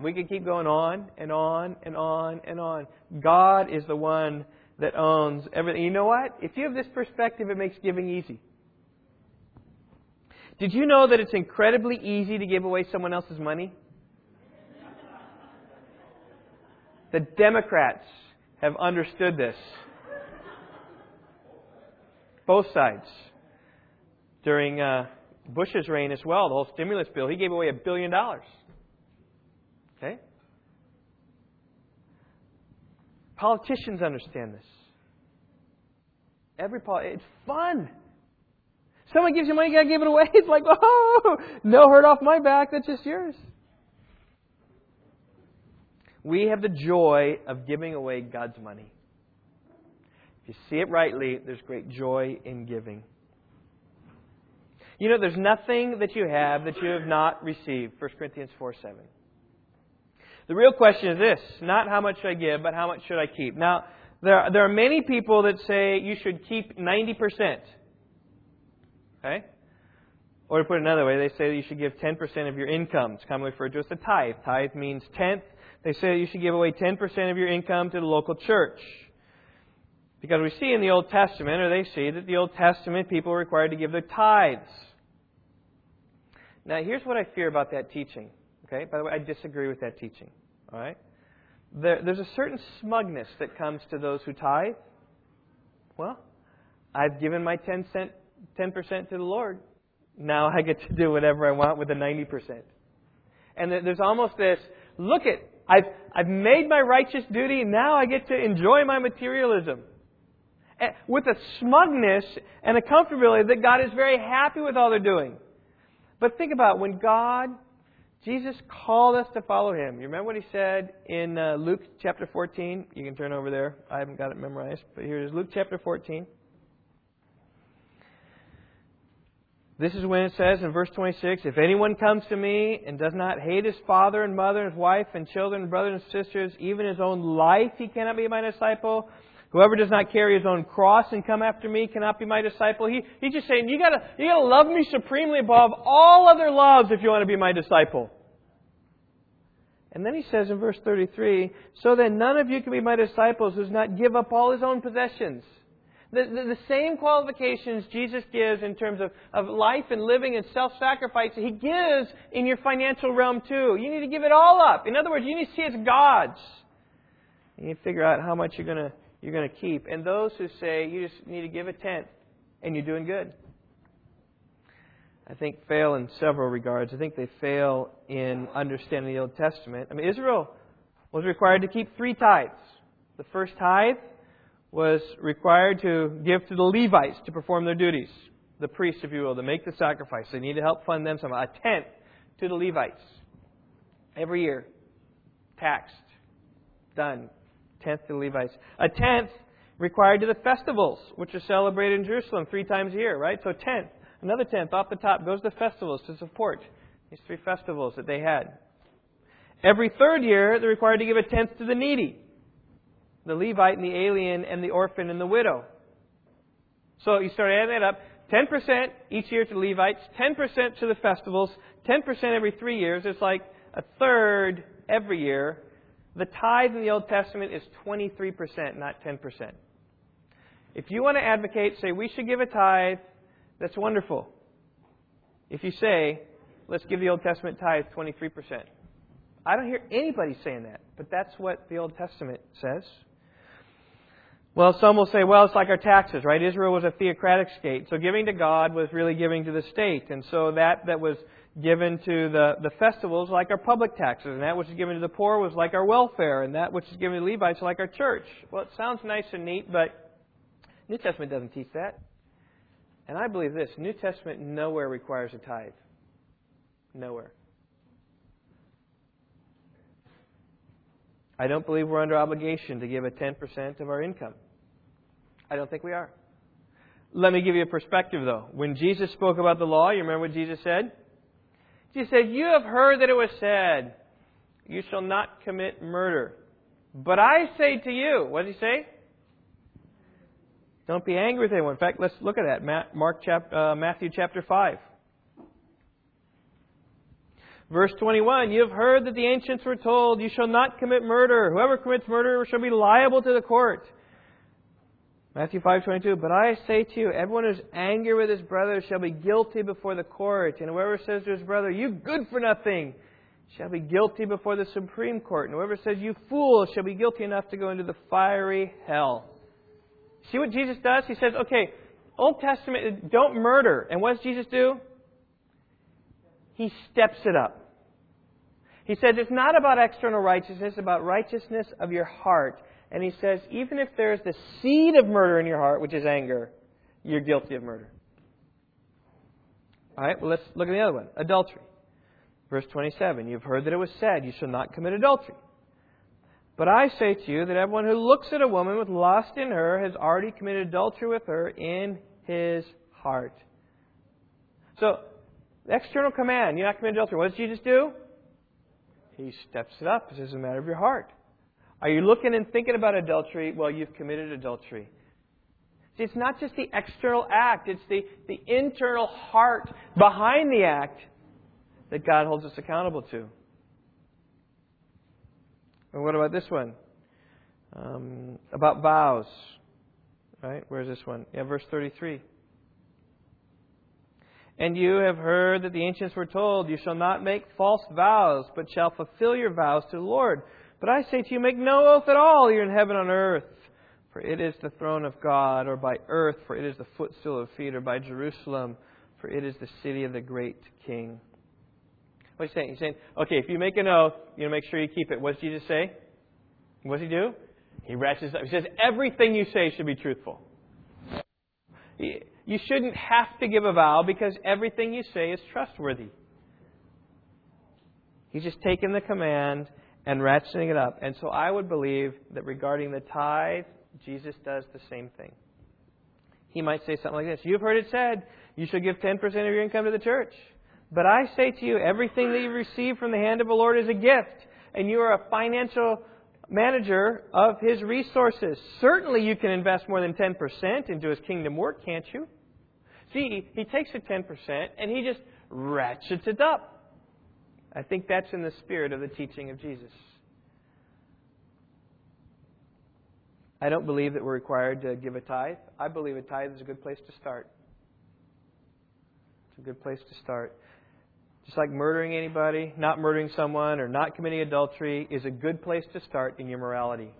We could keep going on and on and on and on. God is the one that owns everything. You know what? If you have this perspective, it makes giving easy. Did you know that it's incredibly easy to give away someone else's money? The Democrats have understood this. Both sides. During uh, Bush's reign as well, the whole stimulus bill, he gave away a billion dollars. Okay? Politicians understand this. Every poli- it's fun. Someone gives you money, you gotta give it away. It's like, oh, no hurt off my back. That's just yours. We have the joy of giving away God's money. If you see it rightly, there's great joy in giving. You know, there's nothing that you have that you have not received. 1 Corinthians 4 7. The real question is this not how much should I give, but how much should I keep? Now, there are, there are many people that say you should keep 90%. Okay? Or to put it another way, they say that you should give 10% of your income. It's commonly referred to as a tithe. Tithe means tenth. They say that you should give away 10% of your income to the local church. Because we see in the Old Testament, or they see that the Old Testament people are required to give their tithes. Now, here's what I fear about that teaching. Okay? By the way, I disagree with that teaching. All right? There, there's a certain smugness that comes to those who tithe. Well, I've given my 10 cent, 10% to the Lord. Now I get to do whatever I want with the 90%. And there's almost this, look at, I've, I've made my righteous duty, now I get to enjoy my materialism. With a smugness and a comfortability that God is very happy with all they're doing. But think about when God Jesus called us to follow him. You remember what he said in uh, Luke chapter 14? You can turn over there. I haven't got it memorized, but here it is Luke chapter 14. This is when it says in verse 26 If anyone comes to me and does not hate his father and mother, and his wife and children, and brothers and sisters, even his own life, he cannot be my disciple. Whoever does not carry his own cross and come after me cannot be my disciple. He, he's just saying, you gotta, you gotta love me supremely above all other loves if you want to be my disciple. And then he says in verse 33, so then none of you can be my disciples who does not give up all his own possessions. The, the, the, same qualifications Jesus gives in terms of, of life and living and self sacrifice, He gives in your financial realm too. You need to give it all up. In other words, you need to see it's God's. You need to figure out how much you're going you're going to keep. And those who say you just need to give a tenth and you're doing good, I think fail in several regards. I think they fail in understanding the Old Testament. I mean, Israel was required to keep three tithes. The first tithe was required to give to the Levites to perform their duties, the priests, if you will, to make the sacrifice. They need to help fund them somehow. A tenth to the Levites every year, taxed, done tenth to the Levites. A tenth required to the festivals, which are celebrated in Jerusalem three times a year, right? So tenth. Another tenth off the top goes to the festivals to support these three festivals that they had. Every third year, they're required to give a tenth to the needy, the Levite and the alien and the orphan and the widow. So you start adding that up. 10% each year to the Levites, 10% to the festivals, 10% every three years. It's like a third every year the tithe in the Old Testament is 23%, not 10%. If you want to advocate, say, we should give a tithe, that's wonderful. If you say, let's give the Old Testament tithe 23%. I don't hear anybody saying that, but that's what the Old Testament says. Well, some will say, well, it's like our taxes, right? Israel was a theocratic state, so giving to God was really giving to the state. And so that that was given to the, the festivals like our public taxes, and that which is given to the poor was like our welfare, and that which is given to the Levites like our church. Well, it sounds nice and neat, but New Testament doesn't teach that. And I believe this New Testament nowhere requires a tithe. Nowhere. I don't believe we're under obligation to give a 10% of our income. I don't think we are. Let me give you a perspective, though. When Jesus spoke about the law, you remember what Jesus said? Jesus said, You have heard that it was said, You shall not commit murder. But I say to you, what did he say? Don't be angry with anyone. In fact, let's look at that. Mark chapter, uh, Matthew chapter 5. Verse 21, you have heard that the ancients were told, you shall not commit murder. Whoever commits murder shall be liable to the court. Matthew 5:22 But I say to you everyone who is angry with his brother shall be guilty before the court and whoever says to his brother you good for nothing shall be guilty before the supreme court and whoever says you fool shall be guilty enough to go into the fiery hell. See what Jesus does? He says, "Okay, Old Testament don't murder." And what does Jesus do? He steps it up. He says it's not about external righteousness, it's about righteousness of your heart. And he says, even if there's the seed of murder in your heart, which is anger, you're guilty of murder. All right, well, let's look at the other one adultery. Verse 27 You've heard that it was said, You shall not commit adultery. But I say to you that everyone who looks at a woman with lust in her has already committed adultery with her in his heart. So, external command, you're not committing adultery. What does Jesus do? He steps it up. Says, it's a matter of your heart. Are you looking and thinking about adultery? Well, you've committed adultery. See, it's not just the external act, it's the, the internal heart behind the act that God holds us accountable to. And what about this one? Um, about vows. Right? Where's this one? Yeah, verse 33. And you have heard that the ancients were told, You shall not make false vows, but shall fulfill your vows to the Lord. But I say to you, make no oath at all, you're in heaven on earth. For it is the throne of God, or by earth, for it is the footstool of feet, or by Jerusalem, for it is the city of the great king. What you saying? He's saying, okay, if you make an oath, you know, make sure you keep it. What does Jesus say? What does he do? He ratchets up. He says, everything you say should be truthful. You shouldn't have to give a vow because everything you say is trustworthy. He's just taking the command and ratcheting it up. And so I would believe that regarding the tithe, Jesus does the same thing. He might say something like this You've heard it said, you should give 10% of your income to the church. But I say to you, everything that you receive from the hand of the Lord is a gift, and you are a financial manager of his resources. Certainly you can invest more than 10% into his kingdom work, can't you? See, he takes the 10% and he just ratchets it up. I think that's in the spirit of the teaching of Jesus. I don't believe that we're required to give a tithe. I believe a tithe is a good place to start. It's a good place to start. Just like murdering anybody, not murdering someone, or not committing adultery is a good place to start in your morality.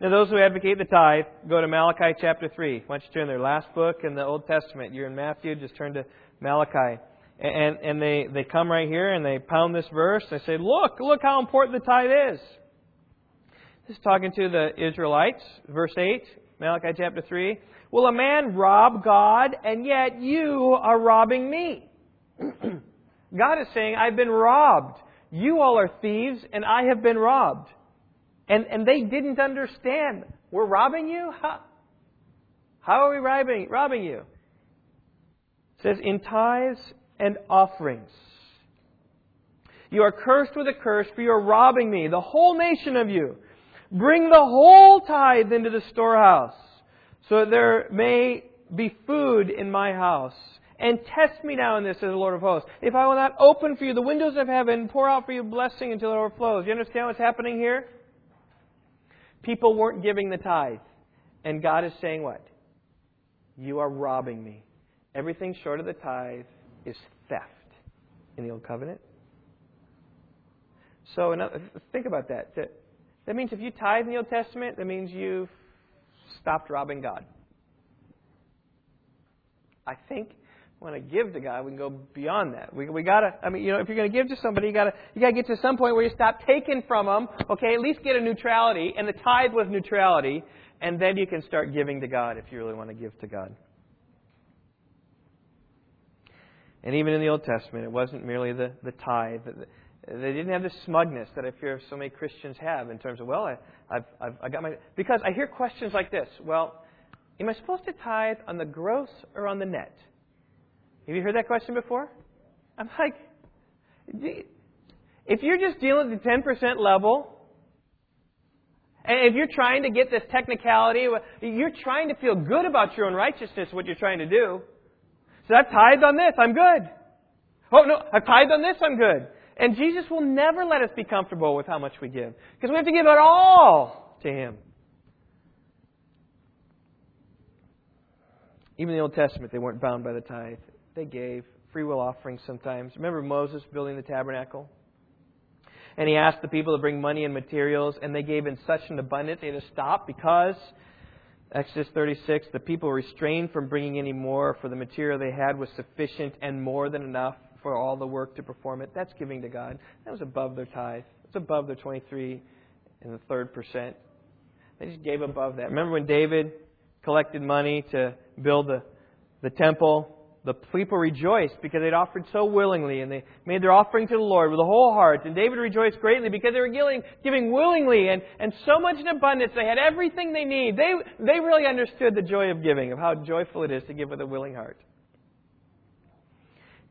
Now, those who advocate the tithe, go to Malachi chapter 3. Why don't you turn there? Last book in the Old Testament. You're in Matthew, just turn to Malachi. And, and they, they come right here and they pound this verse. They say, Look, look how important the tithe is. This is talking to the Israelites. Verse 8, Malachi chapter 3. Will a man rob God, and yet you are robbing me? God is saying, I've been robbed. You all are thieves, and I have been robbed. And, and they didn't understand. We're robbing you? How, how are we robbing, robbing you? Says, in tithes and offerings. You are cursed with a curse, for you are robbing me, the whole nation of you. Bring the whole tithe into the storehouse so that there may be food in my house. And test me now in this, says the Lord of hosts. If I will not open for you the windows of heaven, pour out for you blessing until it overflows. You understand what's happening here? People weren't giving the tithe. And God is saying what? You are robbing me. Everything short of the tithe is theft in the Old Covenant. So think about that. That means if you tithe in the Old Testament, that means you've stopped robbing God. I think when I give to God, we can go beyond that. We we gotta. I mean, you know, if you're to give to somebody, you gotta you gotta get to some point where you stop taking from them. Okay, at least get a neutrality, and the tithe was neutrality, and then you can start giving to God if you really want to give to God. And even in the Old Testament, it wasn't merely the the tithe. They didn't have the smugness that I fear so many Christians have in terms of, well, I, I've, I've I got my because I hear questions like this. Well, am I supposed to tithe on the gross or on the net? Have you heard that question before? I'm like, if you're just dealing at the 10% level, and if you're trying to get this technicality, you're trying to feel good about your own righteousness, what you're trying to do. So I've tithed on this, I'm good. Oh no, I've tithed on this, I'm good. And Jesus will never let us be comfortable with how much we give. Because we have to give it all to Him. Even in the Old Testament, they weren't bound by the tithe they gave free will offerings sometimes. Remember Moses building the tabernacle? And he asked the people to bring money and materials, and they gave in such an abundance they had to stop because, Exodus 36, the people restrained from bringing any more, for the material they had was sufficient and more than enough for all the work to perform it. That's giving to God. That was above their tithe. It's above their 23 and the third percent. They just gave above that. Remember when David collected money to build the, the temple? The people rejoiced because they'd offered so willingly and they made their offering to the Lord with a whole heart. And David rejoiced greatly because they were giving, giving willingly and, and so much in abundance. They had everything they need. They, they really understood the joy of giving, of how joyful it is to give with a willing heart.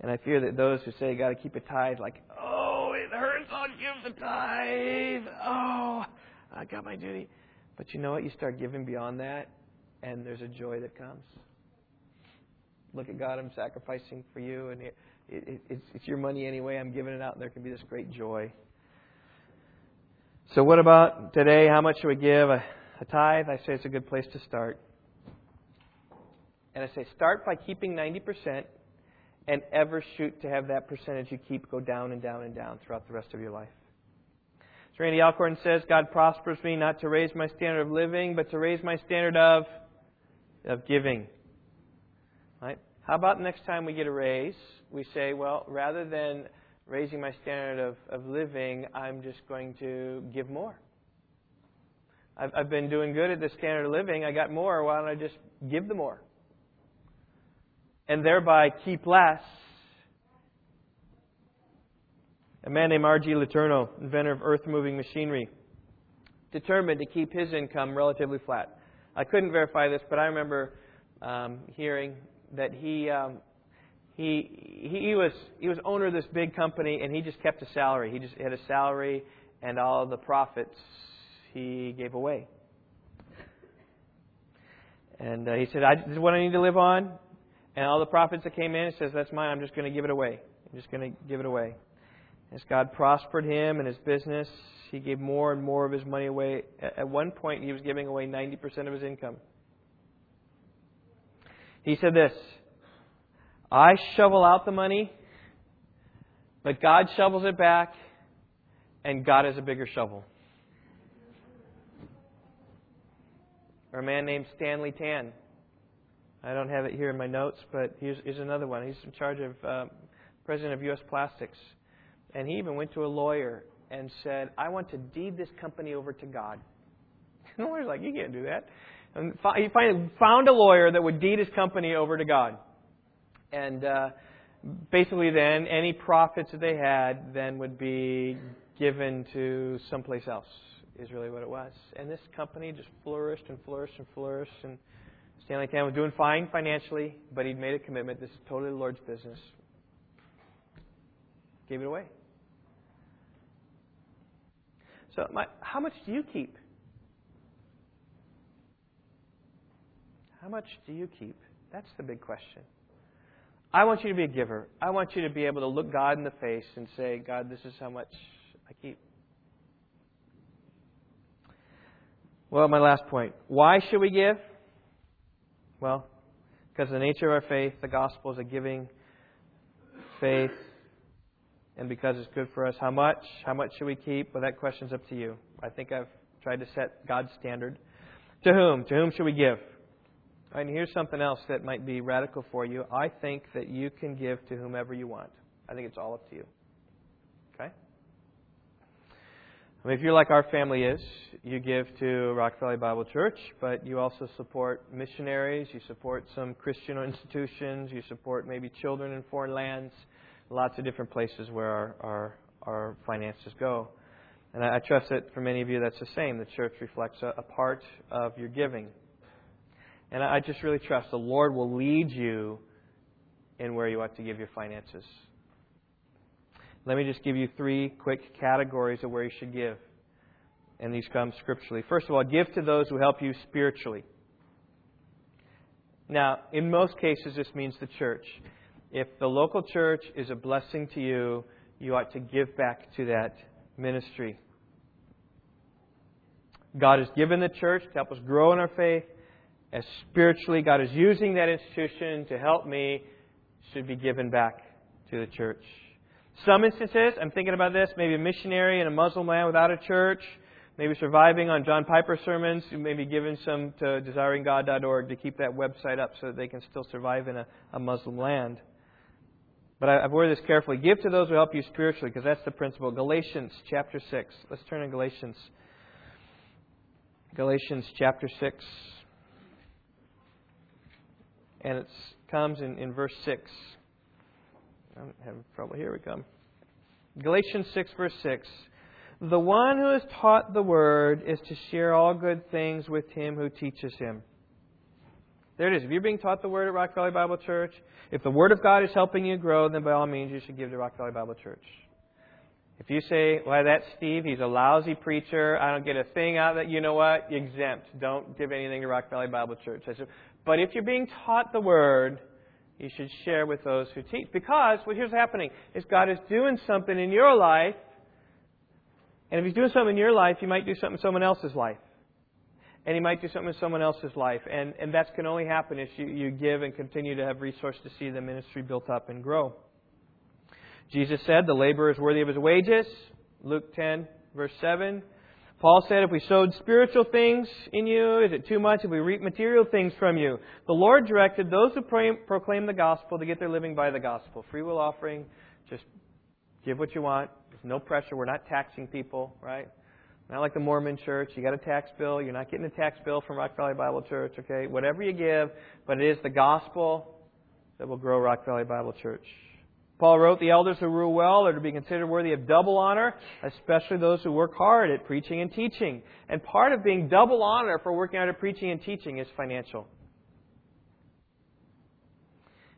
And I fear that those who say, you've got to keep a tithe, like, oh, it hurts, I'll give the tithe. Oh, I got my duty. But you know what? You start giving beyond that, and there's a joy that comes look at God, I'm sacrificing for you, and it, it, it's, it's your money anyway. I'm giving it out, and there can be this great joy. So, what about today? How much should we give? A, a tithe? I say it's a good place to start. And I say start by keeping 90% and ever shoot to have that percentage you keep go down and down and down throughout the rest of your life. So Randy Alcorn says, God prospers me not to raise my standard of living, but to raise my standard of, of giving. Right? How about next time we get a raise, we say, well, rather than raising my standard of, of living, I'm just going to give more. I've, I've been doing good at the standard of living. I got more. Why don't I just give the more? And thereby keep less. A man named R.G. Letourneau, inventor of earth moving machinery, determined to keep his income relatively flat. I couldn't verify this, but I remember um, hearing that he um, he he was he was owner of this big company and he just kept a salary. He just had a salary and all the profits he gave away. And uh, he said, "I this is what I need to live on." And all the profits that came in, he says, "That's mine. I'm just going to give it away. I'm just going to give it away." As God prospered him and his business, he gave more and more of his money away. At one point, he was giving away 90% of his income. He said this I shovel out the money, but God shovels it back, and God has a bigger shovel. Or a man named Stanley Tam. I don't have it here in my notes, but here's, here's another one. He's in charge of uh, president of U.S. Plastics, and he even went to a lawyer and said, "I want to deed this company over to God." And the lawyer's like, "You can't do that." And he finally found a lawyer that would deed his company over to God. And uh, basically, then, any profits that they had then would be given to someplace else, is really what it was. And this company just flourished and flourished and flourished. And Stanley Tam was doing fine financially, but he'd made a commitment. This is totally the Lord's business. Gave it away. So, my, how much do you keep? How much do you keep? That's the big question. I want you to be a giver. I want you to be able to look God in the face and say, God, this is how much I keep. Well, my last point. Why should we give? Well, because the nature of our faith, the gospel is a giving faith, and because it's good for us. How much? How much should we keep? Well, that question's up to you. I think I've tried to set God's standard. To whom? To whom should we give? And here's something else that might be radical for you. I think that you can give to whomever you want. I think it's all up to you. Okay? I mean, if you're like our family is, you give to Rock Valley Bible Church, but you also support missionaries, you support some Christian institutions, you support maybe children in foreign lands, lots of different places where our, our, our finances go. And I, I trust that for many of you that's the same. The church reflects a, a part of your giving. And I just really trust the Lord will lead you in where you ought to give your finances. Let me just give you three quick categories of where you should give. And these come scripturally. First of all, give to those who help you spiritually. Now, in most cases, this means the church. If the local church is a blessing to you, you ought to give back to that ministry. God has given the church to help us grow in our faith as spiritually God is using that institution to help me should be given back to the church. Some instances, I'm thinking about this, maybe a missionary in a Muslim land without a church, maybe surviving on John Piper sermons, maybe giving some to desiringgod.org to keep that website up so that they can still survive in a, a Muslim land. But I, have worded this carefully. Give to those who help you spiritually, because that's the principle. Galatians chapter 6. Let's turn to Galatians. Galatians chapter 6 and it comes in, in verse 6. I'm having trouble. Here we come. Galatians 6, verse 6. The one who is taught the word is to share all good things with him who teaches him. There it is. If you're being taught the word at Rock Valley Bible Church, if the word of God is helping you grow, then by all means you should give to Rock Valley Bible Church. If you say, "Why, that's Steve. He's a lousy preacher. I don't get a thing out of that," you know what? Exempt. Don't give anything to Rock Valley Bible Church. I said, but if you're being taught the Word, you should share with those who teach. Because what here's happening is God is doing something in your life, and if He's doing something in your life, He might do something in someone else's life. And He might do something in someone else's life. And, and that can only happen if you, you give and continue to have resources to see the ministry built up and grow. Jesus said, The laborer is worthy of his wages. Luke 10, verse 7. Paul said, if we sowed spiritual things in you, is it too much if we reap material things from you? The Lord directed those who proclaim the gospel to get their living by the gospel. Free will offering, just give what you want. There's no pressure. We're not taxing people, right? Not like the Mormon church. You got a tax bill. You're not getting a tax bill from Rock Valley Bible Church, okay? Whatever you give, but it is the gospel that will grow Rock Valley Bible Church. Paul wrote, The elders who rule well are to be considered worthy of double honor, especially those who work hard at preaching and teaching. And part of being double honor for working hard at preaching and teaching is financial.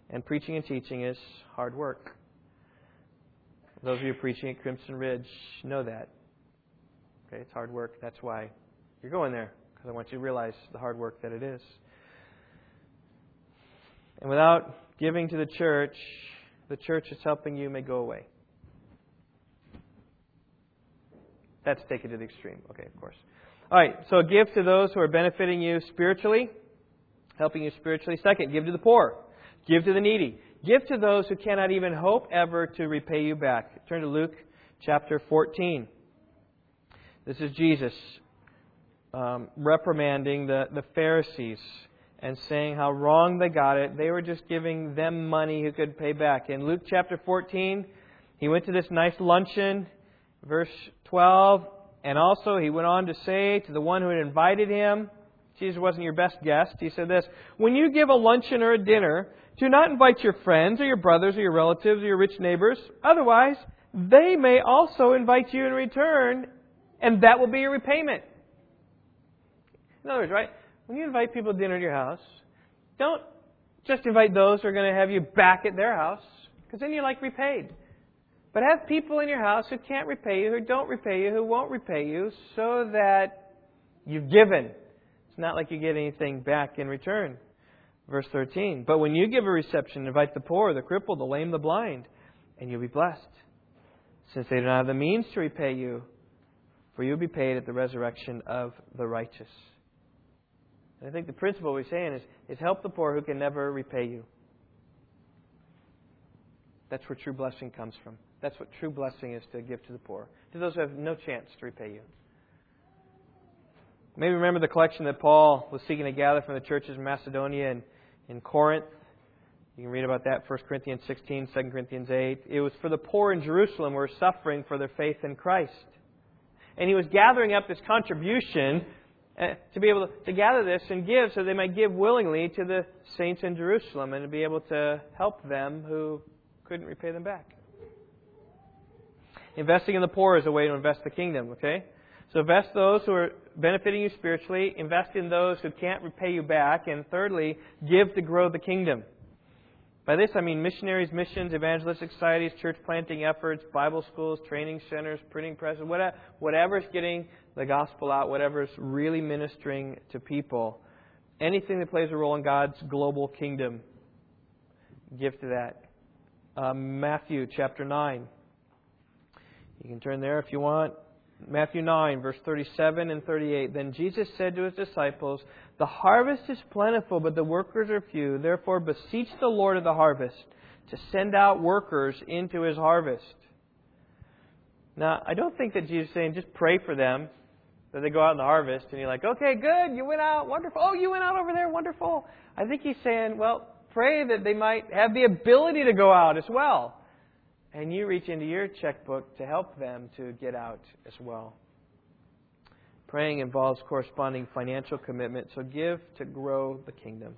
And preaching and teaching is hard work. Those of you preaching at Crimson Ridge know that. Okay, it's hard work. That's why you're going there, because I want you to realize the hard work that it is. And without giving to the church, the church is helping you may go away. That's taken to the extreme. Okay, of course. All right, so give to those who are benefiting you spiritually, helping you spiritually. Second, give to the poor, give to the needy, give to those who cannot even hope ever to repay you back. Turn to Luke chapter 14. This is Jesus um, reprimanding the, the Pharisees and saying how wrong they got it. They were just giving them money who could pay back. In Luke chapter 14, he went to this nice luncheon, verse 12, and also he went on to say to the one who had invited him, Jesus wasn't your best guest. He said this When you give a luncheon or a dinner, do not invite your friends or your brothers or your relatives or your rich neighbors. Otherwise, they may also invite you in return, and that will be your repayment. In other words, right? When you invite people to dinner at your house, don't just invite those who are going to have you back at their house, because then you're like repaid. But have people in your house who can't repay you, who don't repay you, who won't repay you, so that you've given. It's not like you get anything back in return. Verse 13. But when you give a reception, invite the poor, the crippled, the lame, the blind, and you'll be blessed, since they do not have the means to repay you, for you'll be paid at the resurrection of the righteous. And I think the principle we're saying is, is help the poor who can never repay you. That's where true blessing comes from. That's what true blessing is to give to the poor, to those who have no chance to repay you. Maybe remember the collection that Paul was seeking to gather from the churches in Macedonia and in Corinth. You can read about that 1 Corinthians 16, 2 Corinthians 8. It was for the poor in Jerusalem who were suffering for their faith in Christ. And he was gathering up this contribution uh, to be able to, to gather this and give so they might give willingly to the saints in Jerusalem and to be able to help them who couldn't repay them back. Investing in the poor is a way to invest the kingdom, okay? So invest those who are benefiting you spiritually, invest in those who can't repay you back, and thirdly, give to grow the kingdom. By this I mean missionaries, missions, evangelistic societies, church planting efforts, Bible schools, training centers, printing presses, whatever is getting the gospel out, whatever is really ministering to people. Anything that plays a role in God's global kingdom, give to that. Uh, Matthew chapter 9. You can turn there if you want. Matthew 9, verse 37 and 38. Then Jesus said to his disciples, The harvest is plentiful, but the workers are few. Therefore, beseech the Lord of the harvest to send out workers into his harvest. Now, I don't think that Jesus is saying just pray for them that they go out in the harvest, and you're like, okay, good, you went out, wonderful. Oh, you went out over there, wonderful. I think he's saying, well, pray that they might have the ability to go out as well and you reach into your checkbook to help them to get out as well. Praying involves corresponding financial commitment, so give to grow the kingdom.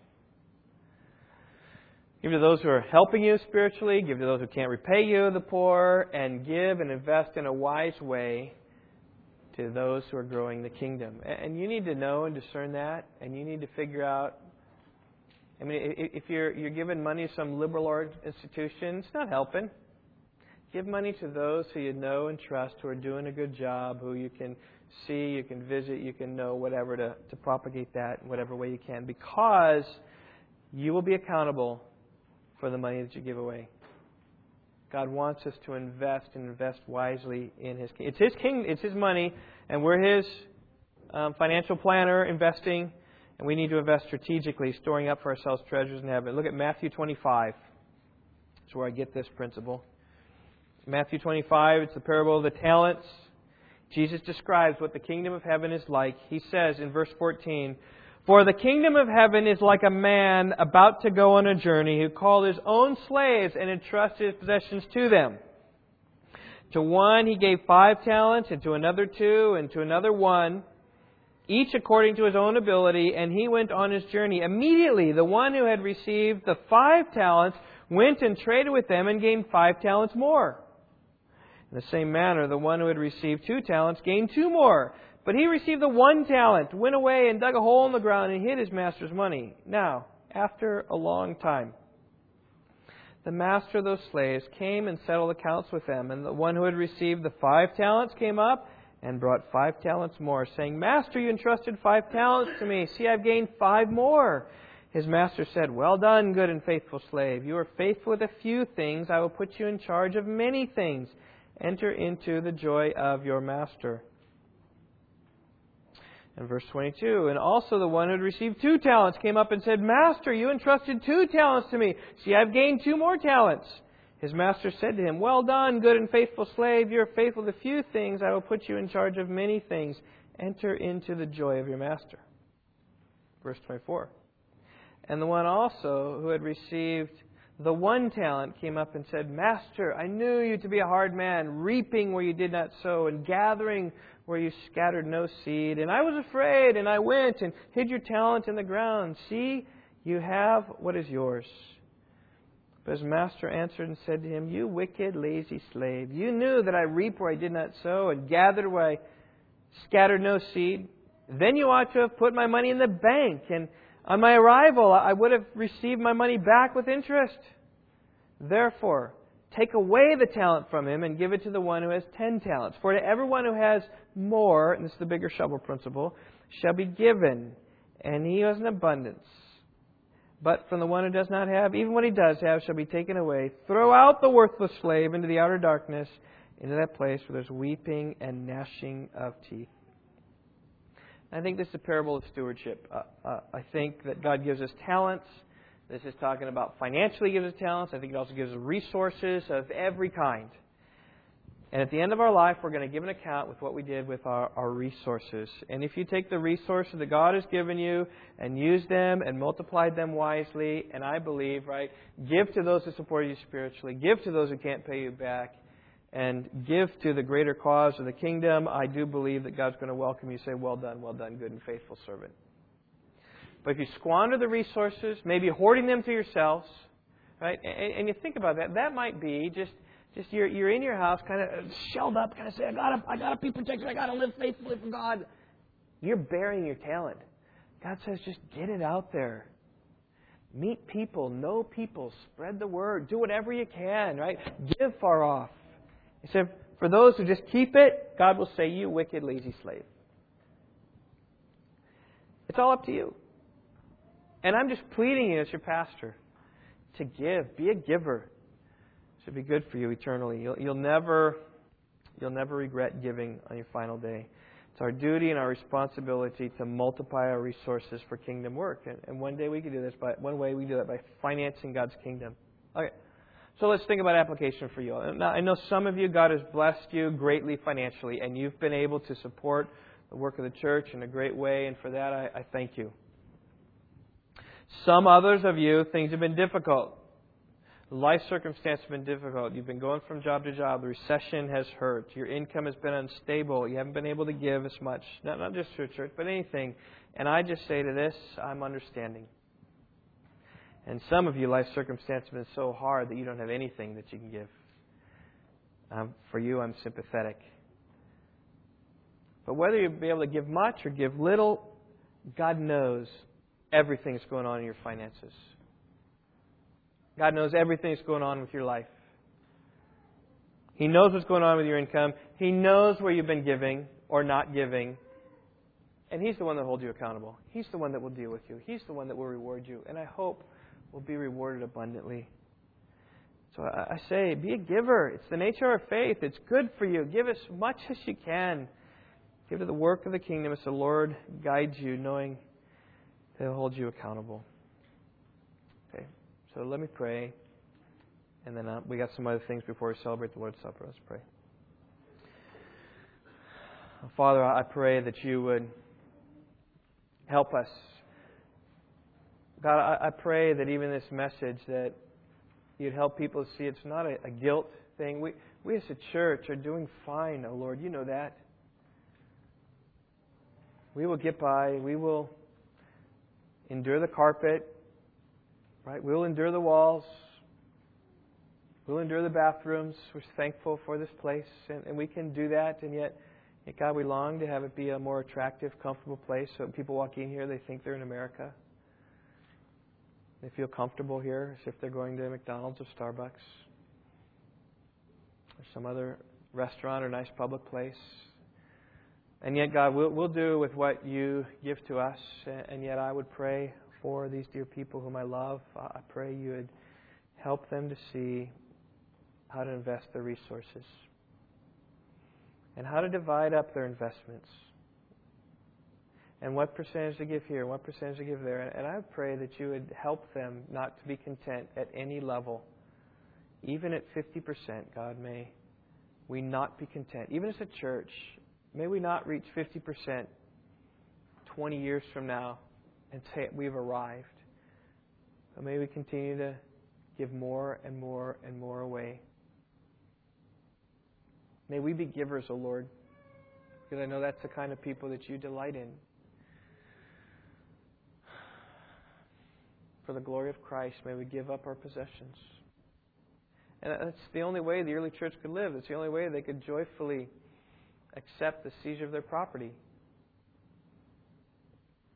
Give to those who are helping you spiritually, give to those who can't repay you, the poor, and give and invest in a wise way to those who are growing the kingdom. And you need to know and discern that, and you need to figure out. I mean, if you're you're giving money to some liberal institution, it's not helping. Give money to those who you know and trust, who are doing a good job, who you can see, you can visit, you can know, whatever, to, to propagate that in whatever way you can, because you will be accountable for the money that you give away. God wants us to invest and invest wisely in His kingdom. It's His king, it's His money, and we're His um, financial planner investing, and we need to invest strategically, storing up for ourselves treasures in heaven. Look at Matthew 25. That's where I get this principle. Matthew 25, it's the parable of the talents. Jesus describes what the kingdom of heaven is like. He says in verse 14, For the kingdom of heaven is like a man about to go on a journey who called his own slaves and entrusted his possessions to them. To one he gave five talents, and to another two, and to another one, each according to his own ability, and he went on his journey. Immediately the one who had received the five talents went and traded with them and gained five talents more. In the same manner, the one who had received two talents gained two more. But he received the one talent, went away and dug a hole in the ground and hid his master's money. Now, after a long time, the master of those slaves came and settled accounts with them. And the one who had received the five talents came up and brought five talents more, saying, Master, you entrusted five talents to me. See, I've gained five more. His master said, Well done, good and faithful slave. You are faithful with a few things. I will put you in charge of many things. Enter into the joy of your master. And verse 22, and also the one who had received two talents came up and said, Master, you entrusted two talents to me. See, I've gained two more talents. His master said to him, Well done, good and faithful slave. You are faithful to few things. I will put you in charge of many things. Enter into the joy of your master. Verse 24. And the one also who had received the one talent came up and said, Master, I knew you to be a hard man, reaping where you did not sow, and gathering where you scattered no seed. And I was afraid, and I went and hid your talent in the ground. See, you have what is yours. But his master answered and said to him, You wicked, lazy slave, you knew that I reap where I did not sow, and gathered where I scattered no seed. Then you ought to have put my money in the bank, and on my arrival, I would have received my money back with interest. Therefore, take away the talent from him and give it to the one who has ten talents. For to everyone who has more, and this is the bigger shovel principle, shall be given, and he has an abundance. But from the one who does not have, even what he does have shall be taken away. Throw out the worthless slave into the outer darkness, into that place where there's weeping and gnashing of teeth. I think this is a parable of stewardship. Uh, uh, I think that God gives us talents. This is talking about financially gives us talents. I think it also gives us resources of every kind. And at the end of our life, we're going to give an account with what we did with our, our resources. And if you take the resources that God has given you and use them and multiplied them wisely, and I believe, right, give to those who support you spiritually, give to those who can't pay you back, and give to the greater cause of the kingdom, I do believe that God's going to welcome you. Say, well done, well done, good and faithful servant. But if you squander the resources, maybe hoarding them to yourselves, right, and, and you think about that, that might be just just you're you're in your house, kind of shelled up, kind of say, I gotta I gotta be protected, I gotta live faithfully for God. You're burying your talent. God says, just get it out there. Meet people, know people, spread the word, do whatever you can, right? Give far off. He said, for those who just keep it, God will say, You wicked, lazy slave. It's all up to you. And I'm just pleading you as your pastor to give. Be a giver It should be good for you eternally. You'll, you'll never you'll never regret giving on your final day. It's our duty and our responsibility to multiply our resources for kingdom work. And, and one day we can do this by one way we do that by financing God's kingdom. Okay. So let's think about application for you. Now, I know some of you, God has blessed you greatly financially, and you've been able to support the work of the church in a great way, and for that I, I thank you. Some others of you, things have been difficult. Life circumstances have been difficult. You've been going from job to job. The recession has hurt. Your income has been unstable. You haven't been able to give as much. Not, not just to church, but anything. And I just say to this, I'm understanding. And some of you, life circumstances have been so hard that you don't have anything that you can give. Um, for you, I'm sympathetic. But whether you'll be able to give much or give little, God knows everything that's going on in your finances. God knows everything that's going on with your life. He knows what's going on with your income. He knows where you've been giving or not giving. And He's the one that holds you accountable. He's the one that will deal with you. He's the one that will reward you. And I hope will be rewarded abundantly. So I say, be a giver. It's the nature of faith. It's good for you. Give as much as you can. Give to the work of the kingdom as the Lord guides you, knowing He'll hold you accountable. Okay, so let me pray, and then uh, we got some other things before we celebrate the Lord's Supper. Let's pray. Father, I pray that you would help us. God, I, I pray that even this message that you'd help people see it's not a, a guilt thing. We, we as a church are doing fine, oh Lord. You know that. We will get by. We will endure the carpet. Right? We'll endure the walls. We'll endure the bathrooms. We're thankful for this place, and, and we can do that. And yet, yet, God, we long to have it be a more attractive, comfortable place. So people walk in here, they think they're in America. They feel comfortable here, as if they're going to McDonald's or Starbucks or some other restaurant or nice public place. And yet, God, we'll, we'll do with what you give to us. And yet, I would pray for these dear people whom I love. I pray you would help them to see how to invest their resources and how to divide up their investments and what percentage to give here, and what percentage to give there. And I pray that you would help them not to be content at any level, even at 50%. God, may we not be content. Even as a church, may we not reach 50% 20 years from now and say we've arrived. But may we continue to give more and more and more away. May we be givers, O oh Lord, because I know that's the kind of people that you delight in. For the glory of Christ, may we give up our possessions. And that's the only way the early church could live. It's the only way they could joyfully accept the seizure of their property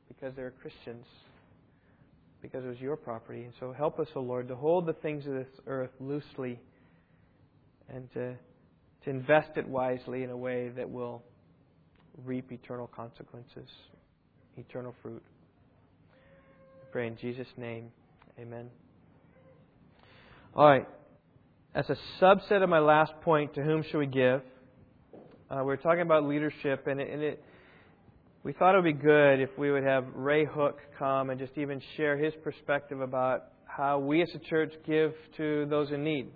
because they're Christians, because it was your property. And so help us, O oh Lord, to hold the things of this earth loosely and to, to invest it wisely in a way that will reap eternal consequences, eternal fruit. Pray in Jesus' name. Amen. All right. As a subset of my last point, to whom should we give? Uh, we're talking about leadership, and it, and it we thought it would be good if we would have Ray Hook come and just even share his perspective about how we as a church give to those in need.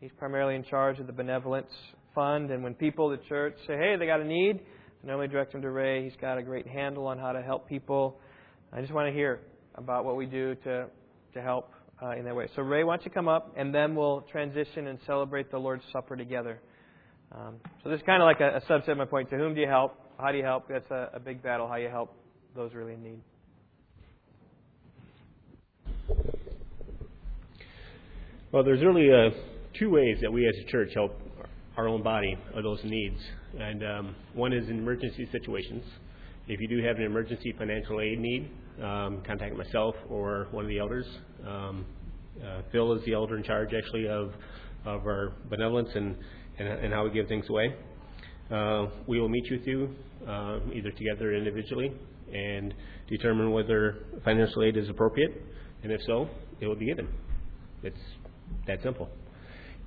He's primarily in charge of the benevolence fund. And when people at the church say, hey, they got a need, I normally direct them to Ray. He's got a great handle on how to help people. I just want to hear about what we do to, to help uh, in that way. So, Ray, why don't you come up, and then we'll transition and celebrate the Lord's Supper together. Um, so, this is kind of like a, a subset of my point. To whom do you help? How do you help? That's a, a big battle. How you help those really in need. Well, there's really uh, two ways that we as a church help our own body of those needs. And um, one is in emergency situations. If you do have an emergency financial aid need, um, contact myself or one of the elders. Um, uh, Phil is the elder in charge, actually, of, of our benevolence and, and, and how we give things away. Uh, we will meet you uh, either together or individually and determine whether financial aid is appropriate, and if so, it will be given. It's that simple.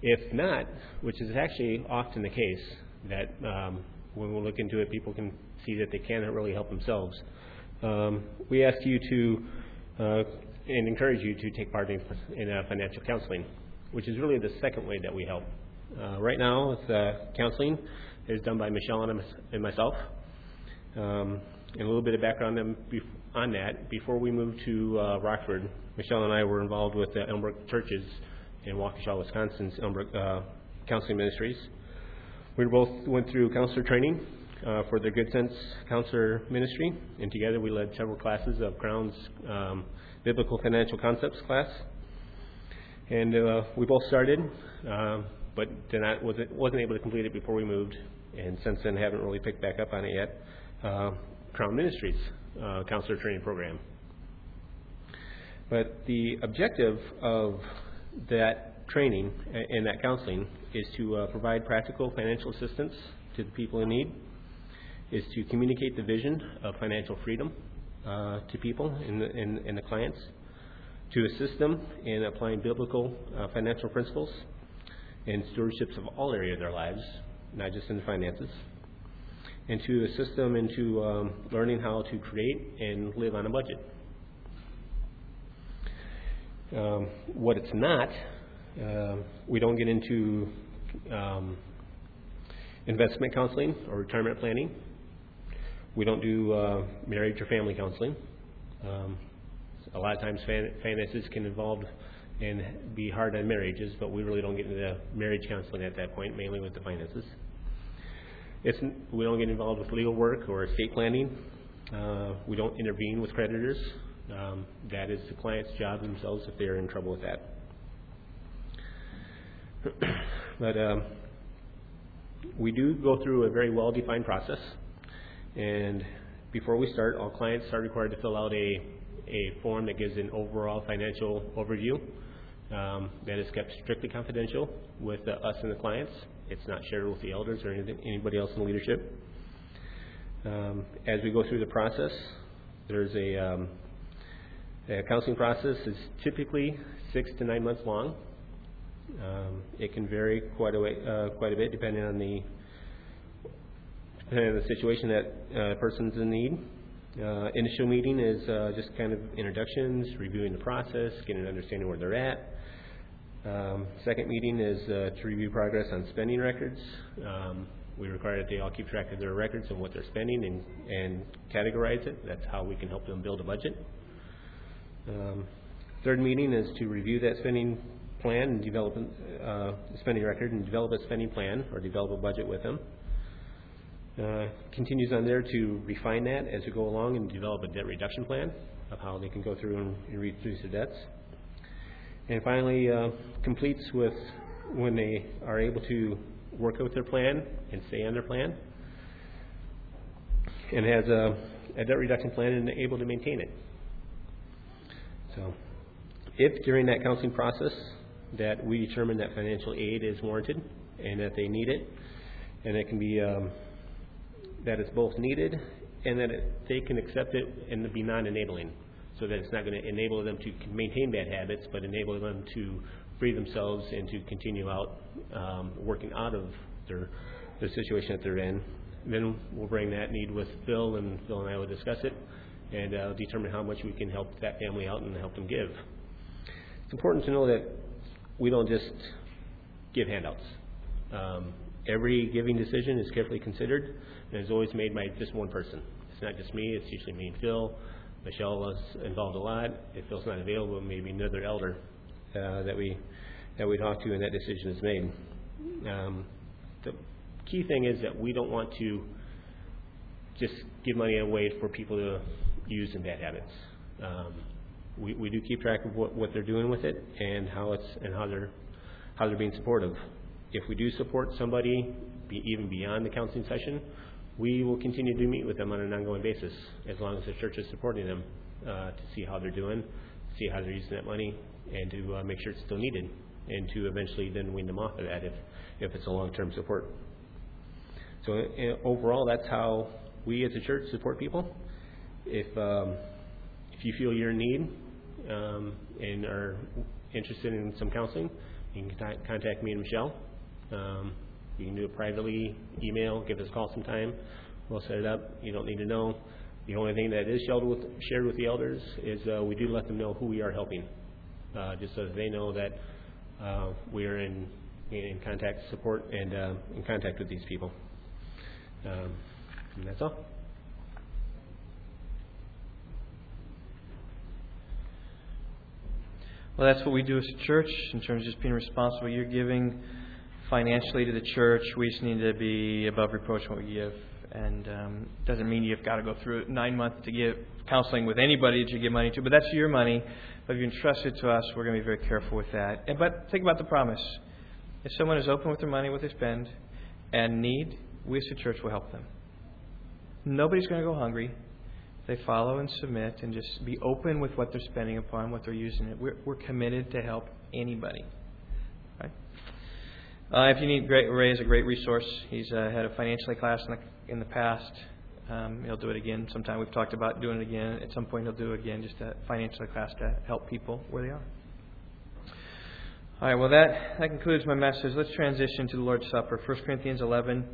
If not, which is actually often the case, that um, when we look into it, people can see that they cannot really help themselves. Um, we ask you to uh, and encourage you to take part in, in uh, financial counseling, which is really the second way that we help. Uh, right now, it's, uh, counseling is done by Michelle and myself. Um, and a little bit of background on that. Before we moved to uh, Rockford, Michelle and I were involved with the Elmbrook churches in Waukesha, Wisconsin's Elmbrook uh, Counseling Ministries. We both went through counselor training uh, for the Good Sense Counselor Ministry, and together we led several classes of Crown's um, Biblical Financial Concepts class. And uh, we both started, uh, but not, wasn't, wasn't able to complete it before we moved, and since then haven't really picked back up on it yet. Uh, Crown Ministries uh, Counselor Training Program. But the objective of that training and that counseling is to uh, provide practical financial assistance to the people in need, is to communicate the vision of financial freedom uh, to people and the, and, and the clients, to assist them in applying biblical uh, financial principles and stewardships of all areas of their lives, not just in the finances, and to assist them into um, learning how to create and live on a budget. Um, what it's not, uh, we don't get into um, investment counseling or retirement planning. We don't do uh, marriage or family counseling. Um, a lot of times finances can involve and be hard on marriages, but we really don't get into marriage counseling at that point, mainly with the finances. It's, we don't get involved with legal work or estate planning. Uh, we don't intervene with creditors. Um, that is the client's job themselves if they're in trouble with that. but um, we do go through a very well defined process. And before we start, all clients are required to fill out a, a form that gives an overall financial overview. Um, that is kept strictly confidential with us and the clients. It's not shared with the elders or anything, anybody else in leadership. Um, as we go through the process, there's a um, the counseling process is typically six to nine months long. Um, it can vary quite a way, uh, quite a bit depending on the the situation that uh, person's in need. Uh, initial meeting is uh, just kind of introductions, reviewing the process, getting an understanding where they're at. Um, second meeting is uh, to review progress on spending records. Um, we require that they all keep track of their records and what they're spending and, and categorize it. That's how we can help them build a budget. Um, third meeting is to review that spending plan and develop a uh, spending record and develop a spending plan or develop a budget with them. Uh, continues on there to refine that as we go along and develop a debt reduction plan of how they can go through and, and reduce their debts. And finally, uh, completes with when they are able to work out their plan and stay on their plan, and has a, a debt reduction plan and able to maintain it. So, if during that counseling process that we determine that financial aid is warranted and that they need it, and it can be um, that it's both needed and that it, they can accept it and be non-enabling, so that it's not going to enable them to maintain bad habits, but enable them to free themselves and to continue out um, working out of their the situation that they're in. Then we'll bring that need with Phil, and Phil and I will discuss it and uh, determine how much we can help that family out and help them give. It's important to know that we don't just give handouts. Um, every giving decision is carefully considered and is always made by just one person. It's not just me, it's usually me and Phil. Michelle is involved a lot. If Phil's not available, maybe another elder uh, that we that we talk to and that decision is made. Um, the key thing is that we don't want to just give money away for people to use in bad habits. Um, we, we do keep track of what, what they're doing with it and how it's and how they're how they're being supportive. If we do support somebody be, even beyond the counseling session, we will continue to meet with them on an ongoing basis as long as the church is supporting them uh, to see how they're doing, see how they're using that money, and to uh, make sure it's still needed, and to eventually then wean them off of that if if it's a long-term support. So uh, overall, that's how we as a church support people. If um, if you feel you're in need um, and are interested in some counseling, you can contact, contact me and Michelle. Um, you can do it privately, email, give us a call sometime. We'll set it up. You don't need to know. The only thing that is shared with, shared with the elders is uh, we do let them know who we are helping, uh, just so that they know that uh, we are in, in contact, support, and uh, in contact with these people. Um, and that's all. Well, that's what we do as a church in terms of just being responsible. You're giving financially to the church. We just need to be above reproach when we give. And um, doesn't mean you've got to go through nine months to give counseling with anybody that you give money to, but that's your money. But if you entrust it to us, we're going to be very careful with that. And, but think about the promise. If someone is open with their money, what they spend, and need, we as a church will help them. Nobody's going to go hungry they follow and submit and just be open with what they're spending upon, what they're using it. We're, we're committed to help anybody. Uh, if you need great, Ray is a great resource. He's uh, had a financially class in the, in the past. Um, he'll do it again sometime. We've talked about doing it again. At some point, he'll do it again, just a financially class to help people where they are. All right, well, that, that concludes my message. Let's transition to the Lord's Supper. 1 Corinthians 11.